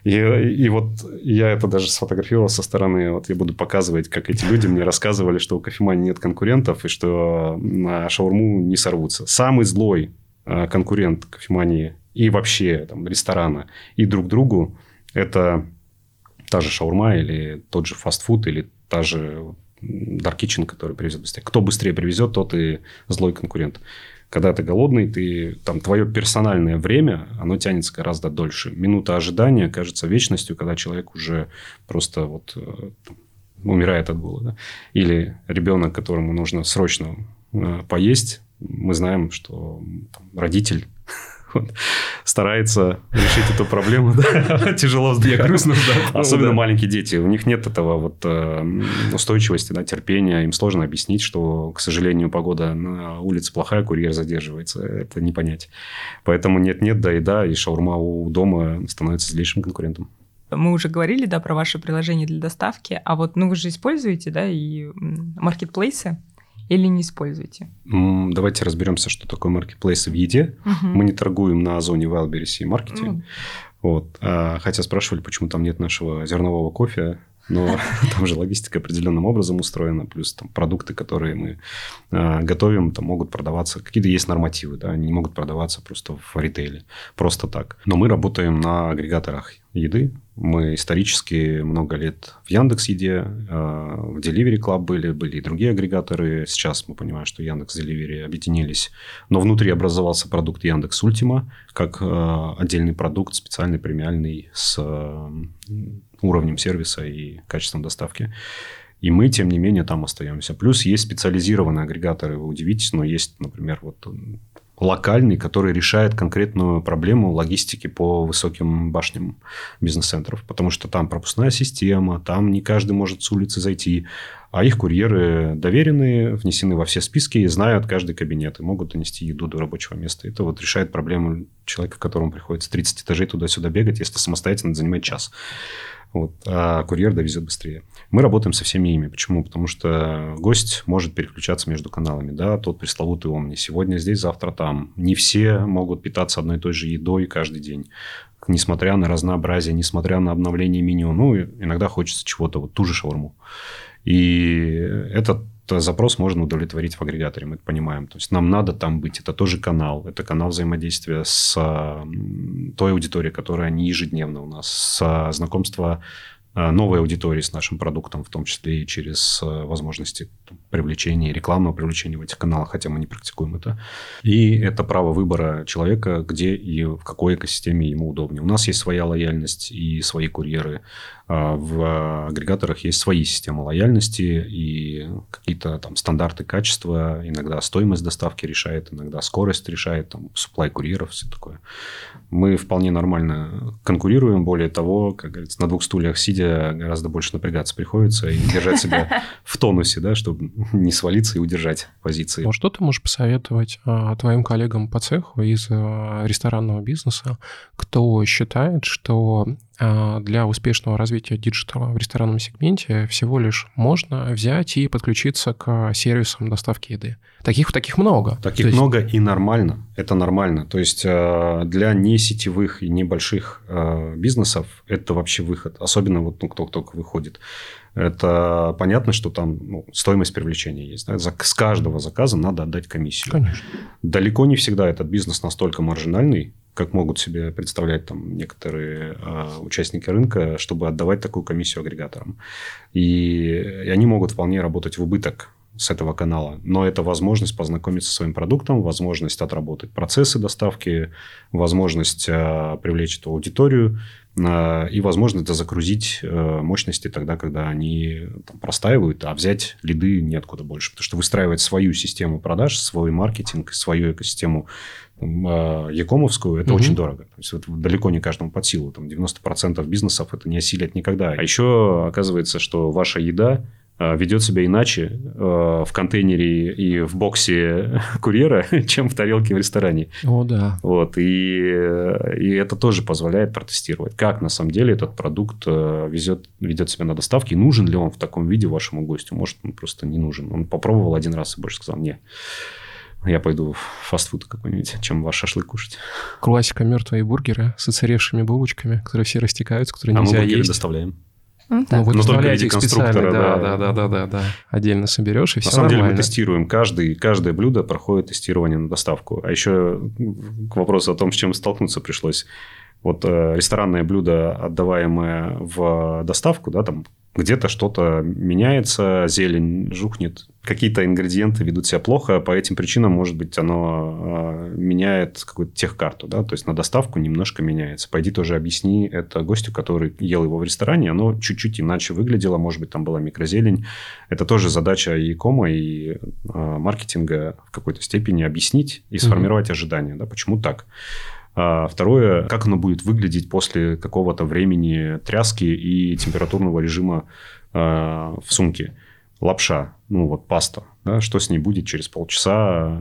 И, и вот я это даже сфотографировал со стороны. Вот я буду показывать, как эти люди мне рассказывали, что у кофемании нет конкурентов и что на шаурму не сорвутся. Самый злой э, конкурент кофемании и вообще там, ресторана и друг другу, это та же шаурма или тот же фастфуд или та же Dark Kitchen, который привезет быстрее. Кто быстрее привезет, тот и злой конкурент. Когда ты голодный, ты, там, твое персональное время, оно тянется гораздо дольше. Минута ожидания кажется вечностью, когда человек уже просто вот э, там, умирает от голода. Или ребенок, которому нужно срочно э, поесть, мы знаем, что там, родитель вот, старается решить эту проблему. Тяжело вздохнуть. Особенно маленькие дети. У них нет этого вот э, устойчивости, терпения. Им сложно объяснить, что, к сожалению, погода на улице плохая, курьер задерживается. Это не понять. Поэтому нет-нет, да и да, и шаурма у дома становится злейшим конкурентом. Мы уже говорили, да, про ваше приложение для доставки, а вот, ну, вы же используете, да, и маркетплейсы или не используете? Давайте разберемся, что такое маркетплейсы в еде. Угу. Мы не торгуем на озоне Wildberries и маркете. Ну. Вот. А, хотя спрашивали, почему там нет нашего зернового кофе. Но там же логистика определенным образом устроена, плюс там продукты, которые мы э, готовим, там могут продаваться, какие-то есть нормативы, да, они не могут продаваться просто в ритейле, просто так. Но мы работаем на агрегаторах еды. Мы исторически много лет в Яндекс Еде, э, в Delivery Club были, были и другие агрегаторы. Сейчас мы понимаем, что Яндекс Delivery объединились. Но внутри образовался продукт Яндекс Ультима, как э, отдельный продукт, специальный премиальный с уровнем сервиса и качеством доставки. И мы, тем не менее, там остаемся. Плюс есть специализированные агрегаторы, вы удивитесь, но есть, например, вот локальный, который решает конкретную проблему логистики по высоким башням бизнес-центров. Потому что там пропускная система, там не каждый может с улицы зайти. А их курьеры доверенные, внесены во все списки и знают каждый кабинет. И могут донести еду до рабочего места. Это вот решает проблему человека, которому приходится 30 этажей туда-сюда бегать, если самостоятельно занимает час. Вот, а курьер довезет быстрее. Мы работаем со всеми ими. Почему? Потому что гость может переключаться между каналами. Да, тот пресловутый омни. Сегодня здесь, завтра там. Не все могут питаться одной и той же едой каждый день. Несмотря на разнообразие, несмотря на обновление меню. Ну, иногда хочется чего-то, вот ту же шаурму. И этот запрос можно удовлетворить в агрегаторе, мы это понимаем. То есть нам надо там быть. Это тоже канал. Это канал взаимодействия с той аудиторией, которая не ежедневно у нас, с знакомства Э, новой аудитории с нашим продуктом, в том числе и через э, возможности привлечения, рекламного привлечения в этих каналах, хотя мы не практикуем это. И это право выбора человека, где и в какой экосистеме ему удобнее. У нас есть своя лояльность и свои курьеры. А в агрегаторах есть свои системы лояльности и какие-то там стандарты качества. Иногда стоимость доставки решает, иногда скорость решает, там, supply курьеров, все такое. Мы вполне нормально конкурируем. Более того, как говорится, на двух стульях сидя гораздо больше напрягаться приходится и держать себя в тонусе, да, чтобы не свалиться и удержать позиции. А что ты можешь посоветовать а, твоим коллегам по цеху из а, ресторанного бизнеса, кто считает, что для успешного развития диджитала в ресторанном сегменте всего лишь можно взять и подключиться к сервисам доставки еды. Таких таких много. Таких есть... много и нормально. Это нормально. То есть а, для не сетевых и небольших а, бизнесов это вообще выход. Особенно вот ну, кто только выходит. Это понятно, что там ну, стоимость привлечения есть. Да? С каждого заказа надо отдать комиссию. Конечно. Далеко не всегда этот бизнес настолько маржинальный, как могут себе представлять там некоторые э, участники рынка, чтобы отдавать такую комиссию агрегаторам. И, и они могут вполне работать в убыток с этого канала. Но это возможность познакомиться со своим продуктом, возможность отработать процессы доставки, возможность э, привлечь эту аудиторию э, и возможность загрузить э, мощности тогда, когда они там, простаивают, а взять лиды неоткуда больше. Потому что выстраивать свою систему продаж, свой маркетинг, свою экосистему а, Якомовскую, это угу. очень дорого. То есть, это далеко не каждому под силу. Там 90% бизнесов это не осилят никогда. А еще оказывается, что ваша еда а, ведет себя иначе э, в контейнере и в боксе курьера, чем в тарелке в ресторане. О, да. Вот, и, и это тоже позволяет протестировать, как на самом деле этот продукт э, везет, ведет себя на доставке, нужен ли он в таком виде вашему гостю. Может, он просто не нужен. Он попробовал один раз и больше сказал, нет я пойду в фастфуд какой-нибудь, чем ваш шашлык кушать. Классика мертвые бургеры с оцаревшими булочками, которые все растекаются, которые а нельзя мы есть. доставляем. Ну, ну, вы Но доставляете их специально, да, да, да, да, да, да. Отдельно соберешь, и все На самом нормально. деле мы тестируем. Каждый, каждое блюдо проходит тестирование на доставку. А еще к вопросу о том, с чем столкнуться пришлось. Вот э, ресторанное блюдо, отдаваемое в доставку, да, там где-то что-то меняется, зелень жухнет, какие-то ингредиенты ведут себя плохо, по этим причинам, может быть, оно э, меняет какую-то техкарту, да, то есть на доставку немножко меняется. Пойди тоже объясни это гостю, который ел его в ресторане, оно чуть-чуть иначе выглядело, может быть, там была микрозелень. Это тоже задача и кома, и э, маркетинга в какой-то степени объяснить и сформировать mm-hmm. ожидания, да, почему так. А второе, как оно будет выглядеть после какого-то времени тряски и температурного режима э, в сумке. Лапша, ну вот паста, да, что с ней будет через полчаса,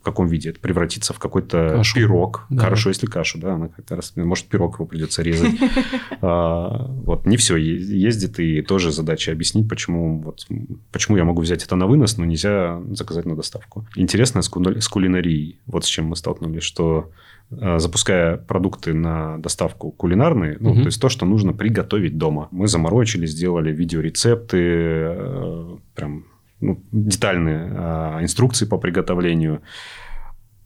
в каком виде это превратится в какой-то кашу. пирог. Да. Хорошо, если кашу, да, она как-то раз, может пирог его придется резать. а, вот не все ездит и тоже задача объяснить, почему вот почему я могу взять это на вынос, но нельзя заказать на доставку. Интересно с, кулинарией, вот с чем мы столкнулись, что Э, запуская продукты на доставку кулинарные, ну, угу. то есть то, что нужно приготовить дома. Мы заморочили, сделали видеорецепты, э, прям ну, детальные э, инструкции по приготовлению.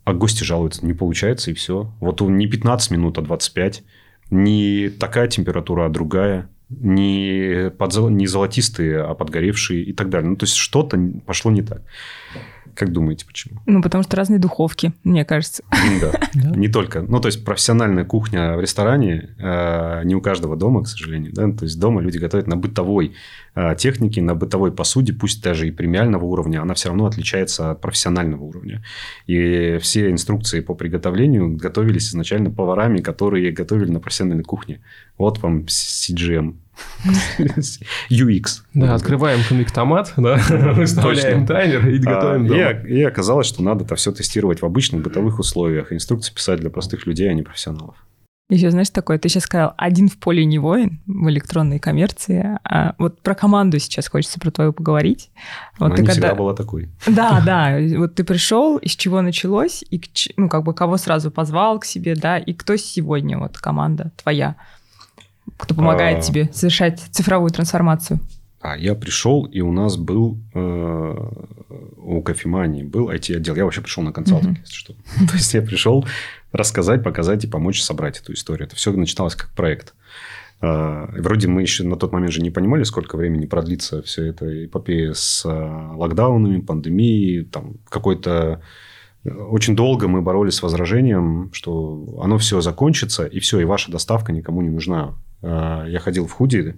А гости жалуются, не получается, и все. Вот не 15 минут, а 25. Не такая температура, а другая. Не, под, не золотистые, а подгоревшие и так далее. Ну, то есть, что-то пошло не так. Как думаете, почему? Ну, потому что разные духовки, мне кажется. Да, не только. Ну, то есть, профессиональная кухня в ресторане э, не у каждого дома, к сожалению. Да? То есть, дома люди готовят на бытовой э, технике, на бытовой посуде, пусть даже и премиального уровня, она все равно отличается от профессионального уровня. И все инструкции по приготовлению готовились изначально поварами, которые готовили на профессиональной кухне. Вот вам CGM. UX. Да, открываем комик-томат, да, выставляем таймер и готовим дома. И оказалось, что надо это все тестировать в обычных бытовых условиях. Инструкции писать для простых людей, а не профессионалов. Еще, знаешь, такое, ты сейчас сказал, один в поле не воин в электронной коммерции. А вот про команду сейчас хочется про твою поговорить. Вот Она ты не когда... всегда была такой. Да, да. Вот ты пришел, из чего началось, и ну, как бы кого сразу позвал к себе, да, и кто сегодня вот команда твоя? Кто помогает а... тебе совершать цифровую трансформацию? А я пришел, и у нас был э, у кофемании был IT-отдел. Я вообще пришел на консалтинг, mm-hmm. если что. То есть я пришел рассказать, показать и помочь собрать эту историю. Это все начиналось как проект. Э, вроде мы еще на тот момент же не понимали, сколько времени продлится все это эпопея с э, локдаунами, пандемией, там какой-то очень долго мы боролись с возражением, что оно все закончится, и все, и ваша доставка никому не нужна. А, я ходил в худи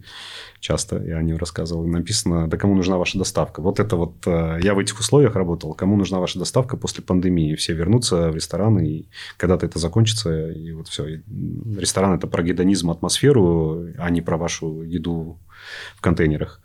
часто, я о нем рассказывал, написано, да кому нужна ваша доставка. Вот это вот, а, я в этих условиях работал, кому нужна ваша доставка после пандемии. Все вернутся в рестораны, и когда-то это закончится, и вот все. Ресторан – это про гедонизм, атмосферу, а не про вашу еду в контейнерах.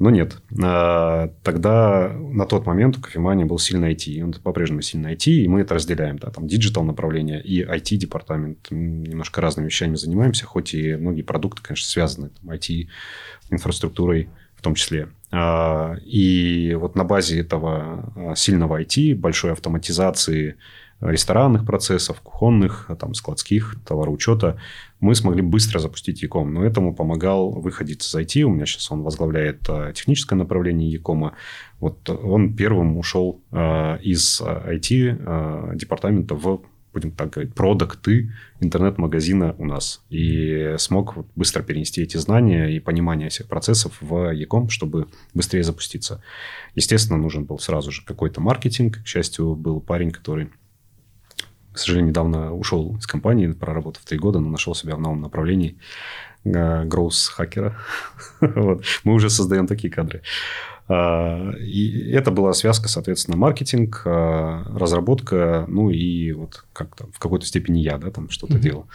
Но нет. А, тогда на тот момент у кофемании был сильный IT. Он по-прежнему сильный IT, и мы это разделяем. Да, там digital направление и IT-департамент. Немножко разными вещами занимаемся, хоть и многие продукты, конечно, связаны там, IT-инфраструктурой в том числе. А, и вот на базе этого а, сильного IT, большой автоматизации ресторанных процессов, кухонных, там, складских, товароучета, мы смогли быстро запустить e-com. Но этому помогал выходец из IT. У меня сейчас он возглавляет э, техническое направление e-com а. Вот он первым ушел э, из IT-департамента в будем так говорить, продукты интернет-магазина у нас. И смог быстро перенести эти знания и понимание всех процессов в Яком, чтобы быстрее запуститься. Естественно, нужен был сразу же какой-то маркетинг. К счастью, был парень, который к сожалению, недавно ушел из компании, проработав три года, но нашел себя в новом направлении гроус-хакера. вот. Мы уже создаем такие кадры. А, и это была связка, соответственно, маркетинг, а, разработка, ну и вот как-то в какой-то степени я, да, там что-то mm-hmm. делал.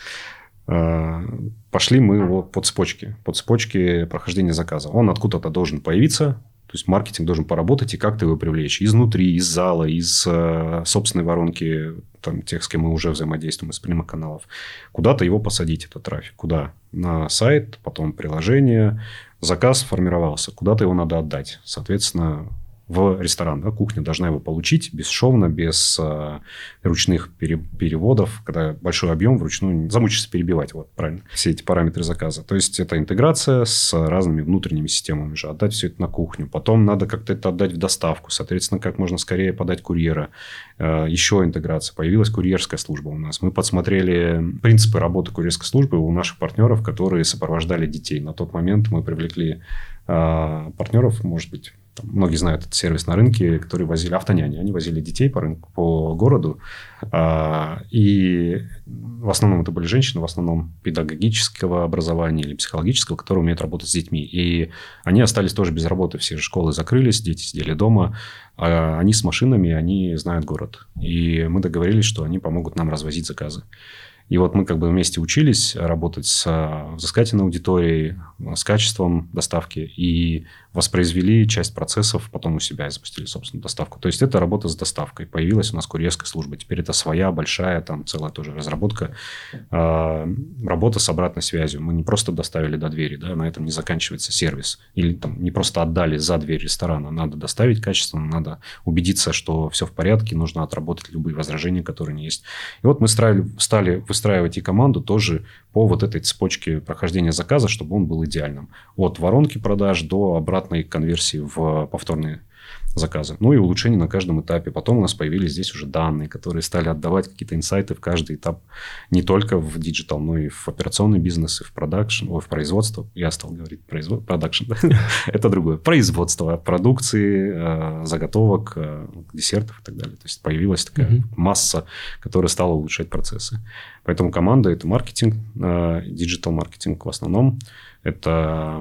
А, пошли мы вот по цепочке, по цепочке прохождения заказа. Он откуда-то должен появиться, то есть маркетинг должен поработать и как-то его привлечь. Изнутри, из зала, из э, собственной воронки, там, тех, с кем мы уже взаимодействуем, из прямых каналов. Куда-то его посадить, этот трафик. Куда? На сайт, потом приложение. Заказ сформировался. Куда-то его надо отдать. Соответственно, в ресторан. Да? Кухня должна его получить бесшовно, без э, ручных пере, переводов, когда большой объем вручную замучишься перебивать. Вот, правильно. Все эти параметры заказа. То есть, это интеграция с разными внутренними системами же. Отдать все это на кухню. Потом надо как-то это отдать в доставку. Соответственно, как можно скорее подать курьера. Э, еще интеграция. Появилась курьерская служба у нас. Мы подсмотрели принципы работы курьерской службы у наших партнеров, которые сопровождали детей. На тот момент мы привлекли э, партнеров, может быть, там, многие знают этот сервис на рынке, который возили автоняни. Они возили детей по рынку, по городу. А, и в основном это были женщины, в основном педагогического образования или психологического, которые умеют работать с детьми. И они остались тоже без работы. Все школы закрылись, дети сидели дома. А они с машинами, они знают город. И мы договорились, что они помогут нам развозить заказы. И вот мы как бы вместе учились работать с э, взыскательной аудиторией, с качеством доставки и воспроизвели часть процессов, потом у себя запустили собственную доставку. То есть, это работа с доставкой. Появилась у нас курьерская служба. Теперь это своя, большая, там целая тоже разработка. Э, работа с обратной связью. Мы не просто доставили до двери, да, на этом не заканчивается сервис. Или там не просто отдали за дверь ресторана. Надо доставить качественно, надо убедиться, что все в порядке, нужно отработать любые возражения, которые есть. И вот мы стали, стали выстраивать и команду тоже по вот этой цепочке прохождения заказа, чтобы он был идеальным. От воронки продаж до обратной конверсии в повторные заказы. Ну и улучшения на каждом этапе. Потом у нас появились здесь уже данные, которые стали отдавать какие-то инсайты в каждый этап. Не только в digital, но и в операционный бизнес, и в продакшн, ой, в производство. Я стал говорить производство, продакшн. Это другое. Производство продукции, э, заготовок, э, десертов и так далее. То есть появилась такая масса, которая стала улучшать процессы. Поэтому команда – это маркетинг, э, digital-маркетинг в основном. Это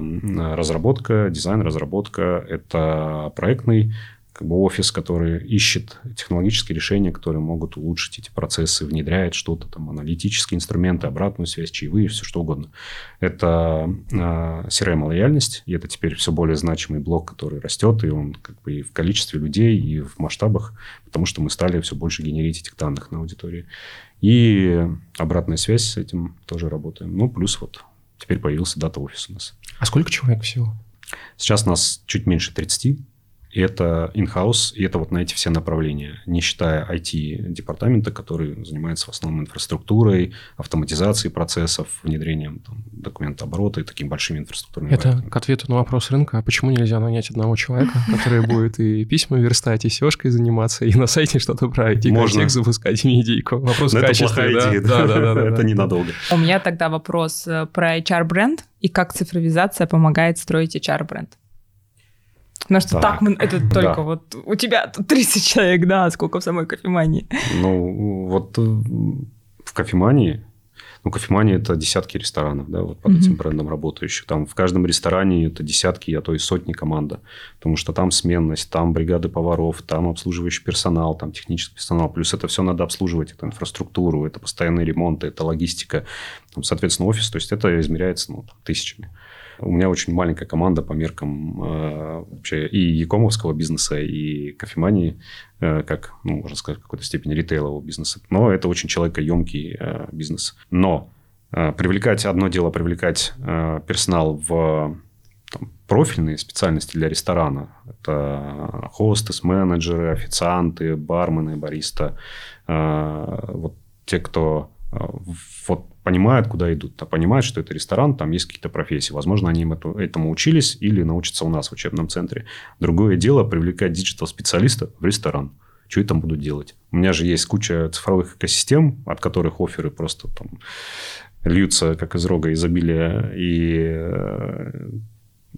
разработка, дизайн, разработка, это проектный как бы офис, который ищет технологические решения, которые могут улучшить эти процессы, внедряет что-то там, аналитические инструменты, обратную связь, чаевые, все что угодно. Это э, CRM-лояльность, и это теперь все более значимый блок, который растет, и он как бы и в количестве людей, и в масштабах, потому что мы стали все больше генерить этих данных на аудитории. И обратная связь с этим тоже работаем. Ну, плюс вот теперь появился дата-офис у нас. А сколько человек всего? Сейчас нас чуть меньше 30. И это in-house, и это вот на эти все направления, не считая IT-департамента, который занимается в основном инфраструктурой, автоматизацией процессов, внедрением там, документооборота и такими большими инфраструктурными Это проектами. к ответу на вопрос рынка, а почему нельзя нанять одного человека, который будет и письма верстать, и SEO-шкой заниматься, и на сайте что-то про IT-контекст запускать, и идейку. Вопрос в качестве. Это плохая идея, да? Да, да, да. Это ненадолго. У меня тогда вопрос э, про HR-бренд и как цифровизация помогает строить HR-бренд. Потому что так, так это только да. вот у тебя тут 30 человек, да, сколько в самой кофемании? Ну, вот э, в кофемании, ну, кофемания – это десятки ресторанов, да, вот под mm-hmm. этим брендом работающих. Там в каждом ресторане это десятки, а то и сотни команда. Потому что там сменность, там бригады поваров, там обслуживающий персонал, там технический персонал. Плюс это все надо обслуживать, это инфраструктуру, это постоянные ремонты, это логистика. Там, соответственно, офис, то есть это измеряется ну, тысячами. У меня очень маленькая команда по меркам э, вообще и якомовского бизнеса, и кофемании, э, как, ну, можно сказать, в какой-то степени ритейлового бизнеса. Но это очень человекоемкий э, бизнес. Но привлекать, одно дело привлекать персонал в там, профильные специальности для ресторана. Это хостес, менеджеры, официанты, бармены, бариста. Вот те, кто вот понимают, куда идут, а понимают, что это ресторан, там есть какие-то профессии. Возможно, они этому учились или научатся у нас в учебном центре. Другое дело привлекать digital-специалиста в ресторан. Что я там буду делать? У меня же есть куча цифровых экосистем, от которых офферы просто там льются, как из рога изобилия. И, э,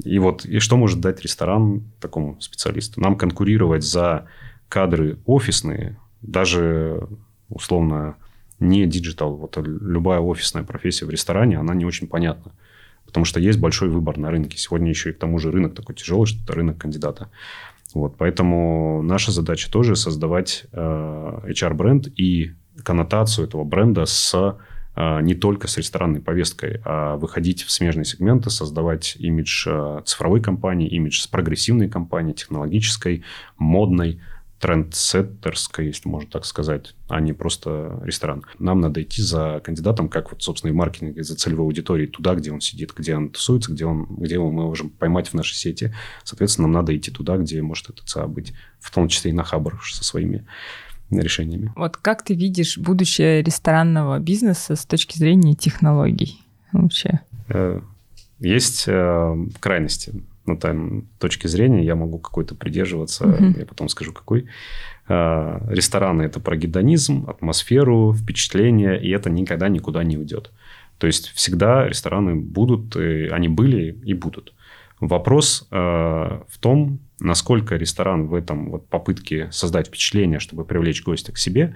и вот, и что может дать ресторан такому специалисту? Нам конкурировать за кадры офисные, даже условно не digital, вот любая офисная профессия в ресторане, она не очень понятна. Потому что есть большой выбор на рынке. Сегодня еще и к тому же рынок такой тяжелый, что это рынок кандидата. Вот, поэтому наша задача тоже создавать э, HR-бренд и коннотацию этого бренда с э, не только с ресторанной повесткой, а выходить в смежные сегменты, создавать имидж э, цифровой компании, имидж с прогрессивной компанией, технологической, модной, трендсеттерской, если можно так сказать, а не просто ресторан. Нам надо идти за кандидатом, как вот, собственно, и маркетинг, за целевой аудиторией, туда, где он сидит, где он тусуется, где, он, где мы можем поймать в нашей сети. Соответственно, нам надо идти туда, где может этот ЦА быть, в том числе и на Хабр со своими решениями. Вот как ты видишь будущее ресторанного бизнеса с точки зрения технологий вообще? Э, есть э, крайности ну, там, точки зрения, я могу какой-то придерживаться, uh-huh. я потом скажу, какой. А, рестораны – это про гедонизм, атмосферу, впечатление, и это никогда никуда не уйдет. То есть, всегда рестораны будут, они были и будут. Вопрос э, в том, насколько ресторан в этом вот попытке создать впечатление, чтобы привлечь гостя к себе,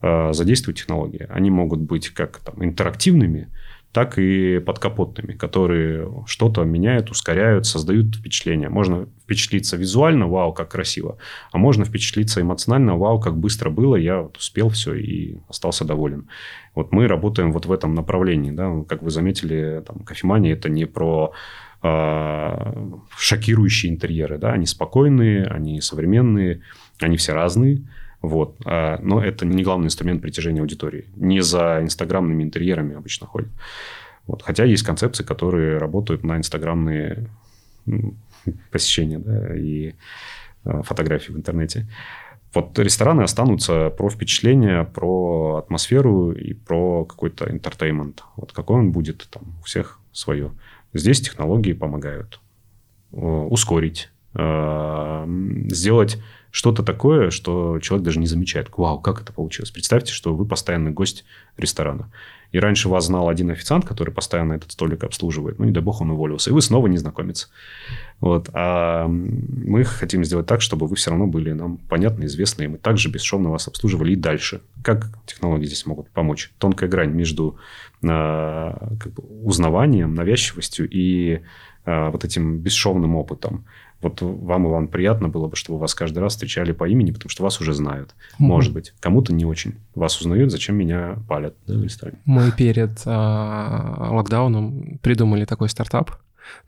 э, задействует технологии. Они могут быть как там, интерактивными, так и подкапотными, которые что-то меняют, ускоряют, создают впечатление. Можно впечатлиться визуально, вау, как красиво, а можно впечатлиться эмоционально, вау, как быстро было, я вот успел все и остался доволен. Вот мы работаем вот в этом направлении, да, как вы заметили, там, кофемания это не про э, шокирующие интерьеры, да, они спокойные, они современные, они все разные, вот. А, но это не главный инструмент притяжения аудитории. Не за инстаграмными интерьерами обычно ходят. Вот. Хотя есть концепции, которые работают на инстаграмные посещения да, и а, фотографии в интернете. Вот рестораны останутся про впечатление, про атмосферу и про какой-то интертеймент. Вот какой он будет, там у всех свое. Здесь технологии помогают ускорить сделать что-то такое, что человек даже не замечает. Вау, как это получилось? Представьте, что вы постоянный гость ресторана. И раньше вас знал один официант, который постоянно этот столик обслуживает. Ну, не дай бог, он уволился. И вы снова не знакомец. Вот. А мы хотим сделать так, чтобы вы все равно были нам понятны, известны, и мы также бесшовно вас обслуживали и дальше. Как технологии здесь могут помочь? Тонкая грань между а, как бы, узнаванием, навязчивостью и вот этим бесшовным опытом. Вот вам, Иван, приятно было бы, чтобы вас каждый раз встречали по имени, потому что вас уже знают. Угу. Может быть. Кому-то не очень. Вас узнают, зачем меня палят да, в Мы перед э, локдауном придумали такой стартап.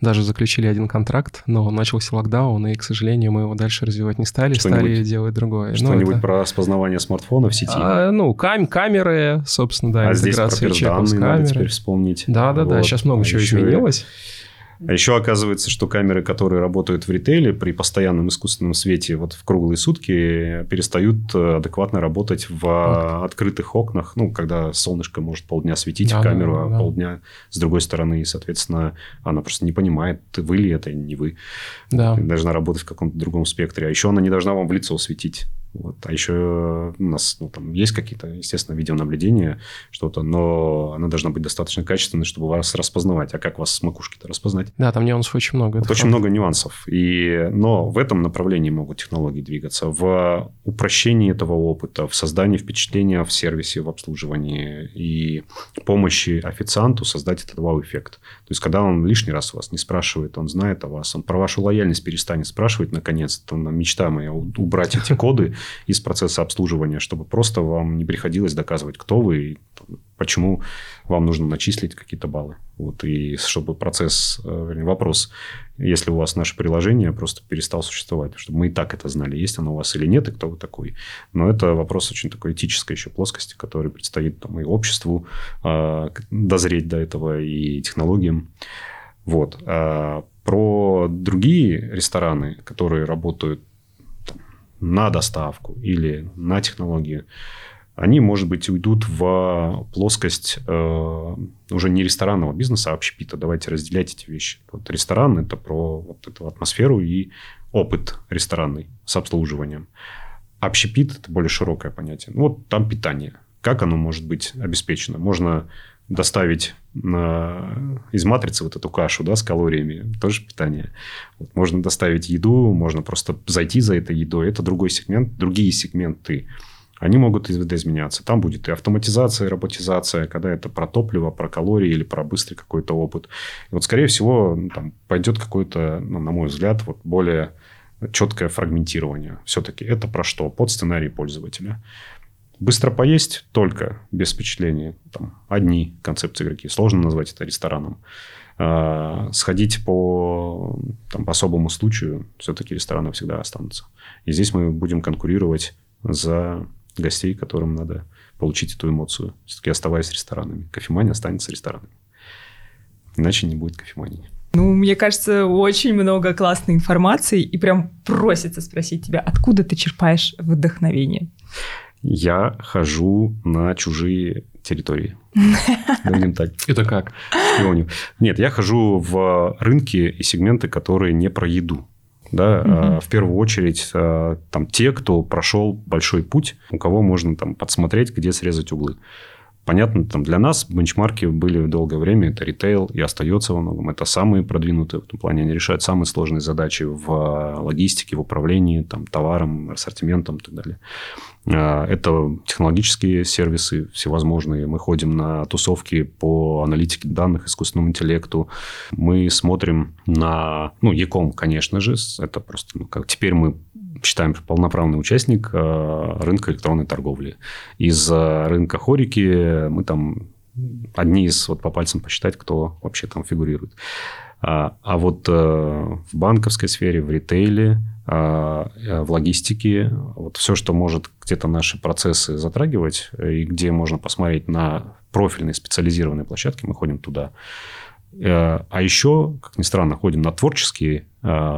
Даже заключили один контракт, но начался локдаун, и, к сожалению, мы его дальше развивать не стали, стали делать другое. Ну, Что-нибудь это... про распознавание смартфона в сети? А, ну, кам камеры, собственно, да, а интеграция здесь про данные надо теперь вспомнить. Да-да-да, вот. сейчас много а чего изменилось. А еще оказывается, что камеры, которые работают в ритейле при постоянном искусственном свете вот в круглые сутки, перестают э, адекватно работать в вот. открытых окнах. Ну, когда солнышко может полдня светить да, в камеру, да, да, а полдня с другой стороны. И, соответственно, она просто не понимает, вы ли это, не вы. Да. Должна работать в каком-то другом спектре. А еще она не должна вам в лицо светить. Вот. А еще у нас ну, там есть какие-то, естественно, видеонаблюдения, что-то, но она должна быть достаточно качественной, чтобы вас распознавать. А как вас с макушки-то распознать? Да, там нюансов очень много. Вот очень много нюансов. И, но в этом направлении могут технологии двигаться. В упрощении этого опыта, в создании впечатления в сервисе, в обслуживании и помощи официанту создать этот вау-эффект. То есть, когда он лишний раз вас не спрашивает, он знает о вас, он про вашу лояльность перестанет спрашивать, наконец-то, мечта моя убрать эти коды из процесса обслуживания, чтобы просто вам не приходилось доказывать, кто вы и почему вам нужно начислить какие-то баллы. Вот, и чтобы процесс, э, вопрос, если у вас наше приложение просто перестал существовать, чтобы мы и так это знали, есть оно у вас или нет, и кто вы такой. Но это вопрос очень такой этической еще плоскости, который предстоит там, и обществу э, дозреть до этого, и технологиям. Вот. А про другие рестораны, которые работают на доставку или на технологии, они, может быть, уйдут в плоскость э, уже не ресторанного бизнеса, а общепита. Давайте разделять эти вещи. Вот ресторан – это про вот эту атмосферу и опыт ресторанный с обслуживанием. Общепит – это более широкое понятие. Ну, вот там питание. Как оно может быть обеспечено? Можно доставить из матрицы вот эту кашу да, с калориями, тоже питание. Вот, можно доставить еду, можно просто зайти за этой едой. Это другой сегмент, другие сегменты. Они могут изменяться. Там будет и автоматизация, и роботизация, когда это про топливо, про калории или про быстрый какой-то опыт. И вот, скорее всего, ну, там пойдет какое-то, ну, на мой взгляд, вот более четкое фрагментирование. Все-таки это про что? Под сценарий пользователя. Быстро поесть только без впечатлений. Там, одни концепции какие. Сложно назвать это рестораном. А, сходить по, там, по особому случаю, все-таки рестораны всегда останутся. И здесь мы будем конкурировать за гостей, которым надо получить эту эмоцию. Все-таки оставаясь ресторанами. Кофемания останется ресторанами. Иначе не будет кофемании. Ну, мне кажется, очень много классной информации, и прям просится спросить тебя, откуда ты черпаешь вдохновение? Я хожу на чужие территории. Будем так. Это как? Шпионю. Нет, я хожу в рынки и сегменты, которые не про еду. Да, угу. в первую очередь а, там те, кто прошел большой путь, у кого можно там подсмотреть, где срезать углы. Понятно, там для нас бенчмарки были долгое время, это ритейл и остается во многом. Это самые продвинутые в этом плане. Они решают самые сложные задачи в а, логистике, в управлении там, товаром, ассортиментом и так далее. А, это технологические сервисы всевозможные. Мы ходим на тусовки по аналитике данных, искусственному интеллекту. Мы смотрим на... Ну, Яком, конечно же. Это просто... Ну, как теперь мы считаем полноправный участник э, рынка электронной торговли. Из рынка хорики мы там одни из, вот по пальцам посчитать, кто вообще там фигурирует. А, а вот э, в банковской сфере, в ритейле, в логистике, вот все, что может где-то наши процессы затрагивать, и где можно посмотреть на профильные специализированные площадки, мы ходим туда. А еще, как ни странно, ходим на творческие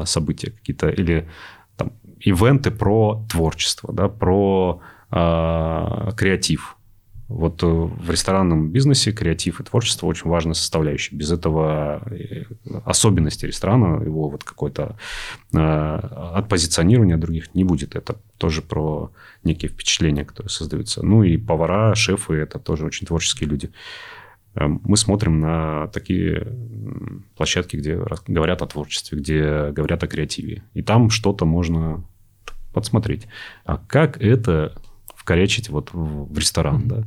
события какие-то или ивенты про творчество, да, про э, креатив. Вот э, в ресторанном бизнесе креатив и творчество очень важная составляющая. Без этого э, особенности ресторана, его вот какой-то э, от позиционирования других не будет. Это тоже про некие впечатления, которые создаются. Ну и повара, шефы – это тоже очень творческие люди. Э, мы смотрим на такие площадки, где говорят о творчестве, где говорят о креативе. И там что-то можно подсмотреть. А как это вкорячить вот в ресторан, mm-hmm.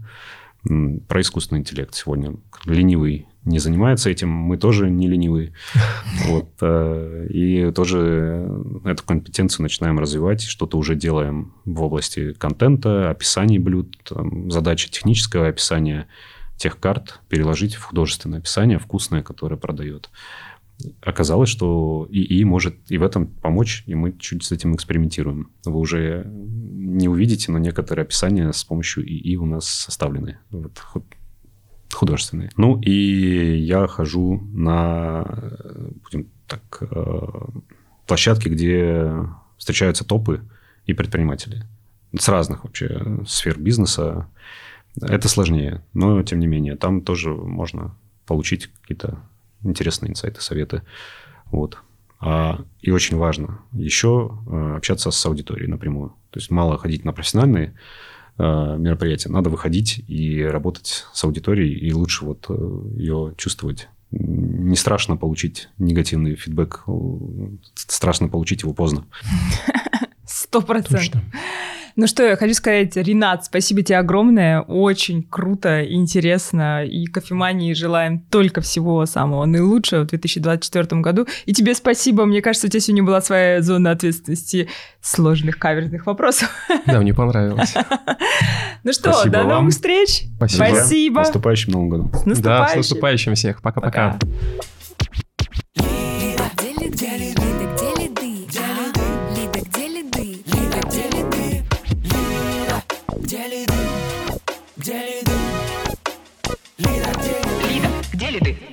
да. Про искусственный интеллект сегодня. Ленивый не занимается этим, мы тоже не ленивые. Вот, э, и тоже эту компетенцию начинаем развивать, что-то уже делаем в области контента, описаний блюд, задача технического описания тех карт переложить в художественное описание вкусное, которое продает оказалось, что ИИ может и в этом помочь, и мы чуть с этим экспериментируем. Вы уже не увидите, но некоторые описания с помощью ИИ у нас составлены. Вот, художественные. Ну, и я хожу на, будем так, э, площадки, где встречаются топы и предприниматели с разных вообще сфер бизнеса. Это сложнее, но тем не менее, там тоже можно получить какие-то интересные инсайты, советы. Вот. А, и очень важно еще э, общаться с аудиторией напрямую. То есть мало ходить на профессиональные э, мероприятия, надо выходить и работать с аудиторией, и лучше вот э, ее чувствовать. Не страшно получить негативный фидбэк, страшно получить его поздно. Сто процентов. Ну что, я хочу сказать, Ренат, спасибо тебе огромное. Очень круто, интересно. И кофемании желаем только всего самого наилучшего в 2024 году. И тебе спасибо. Мне кажется, у тебя сегодня была своя зона ответственности сложных каверзных вопросов. Да, мне понравилось. Ну что, до новых встреч. Спасибо. С наступающим Новым годом. Да, с наступающим всех. Пока-пока. Где ли ты? കേളിത്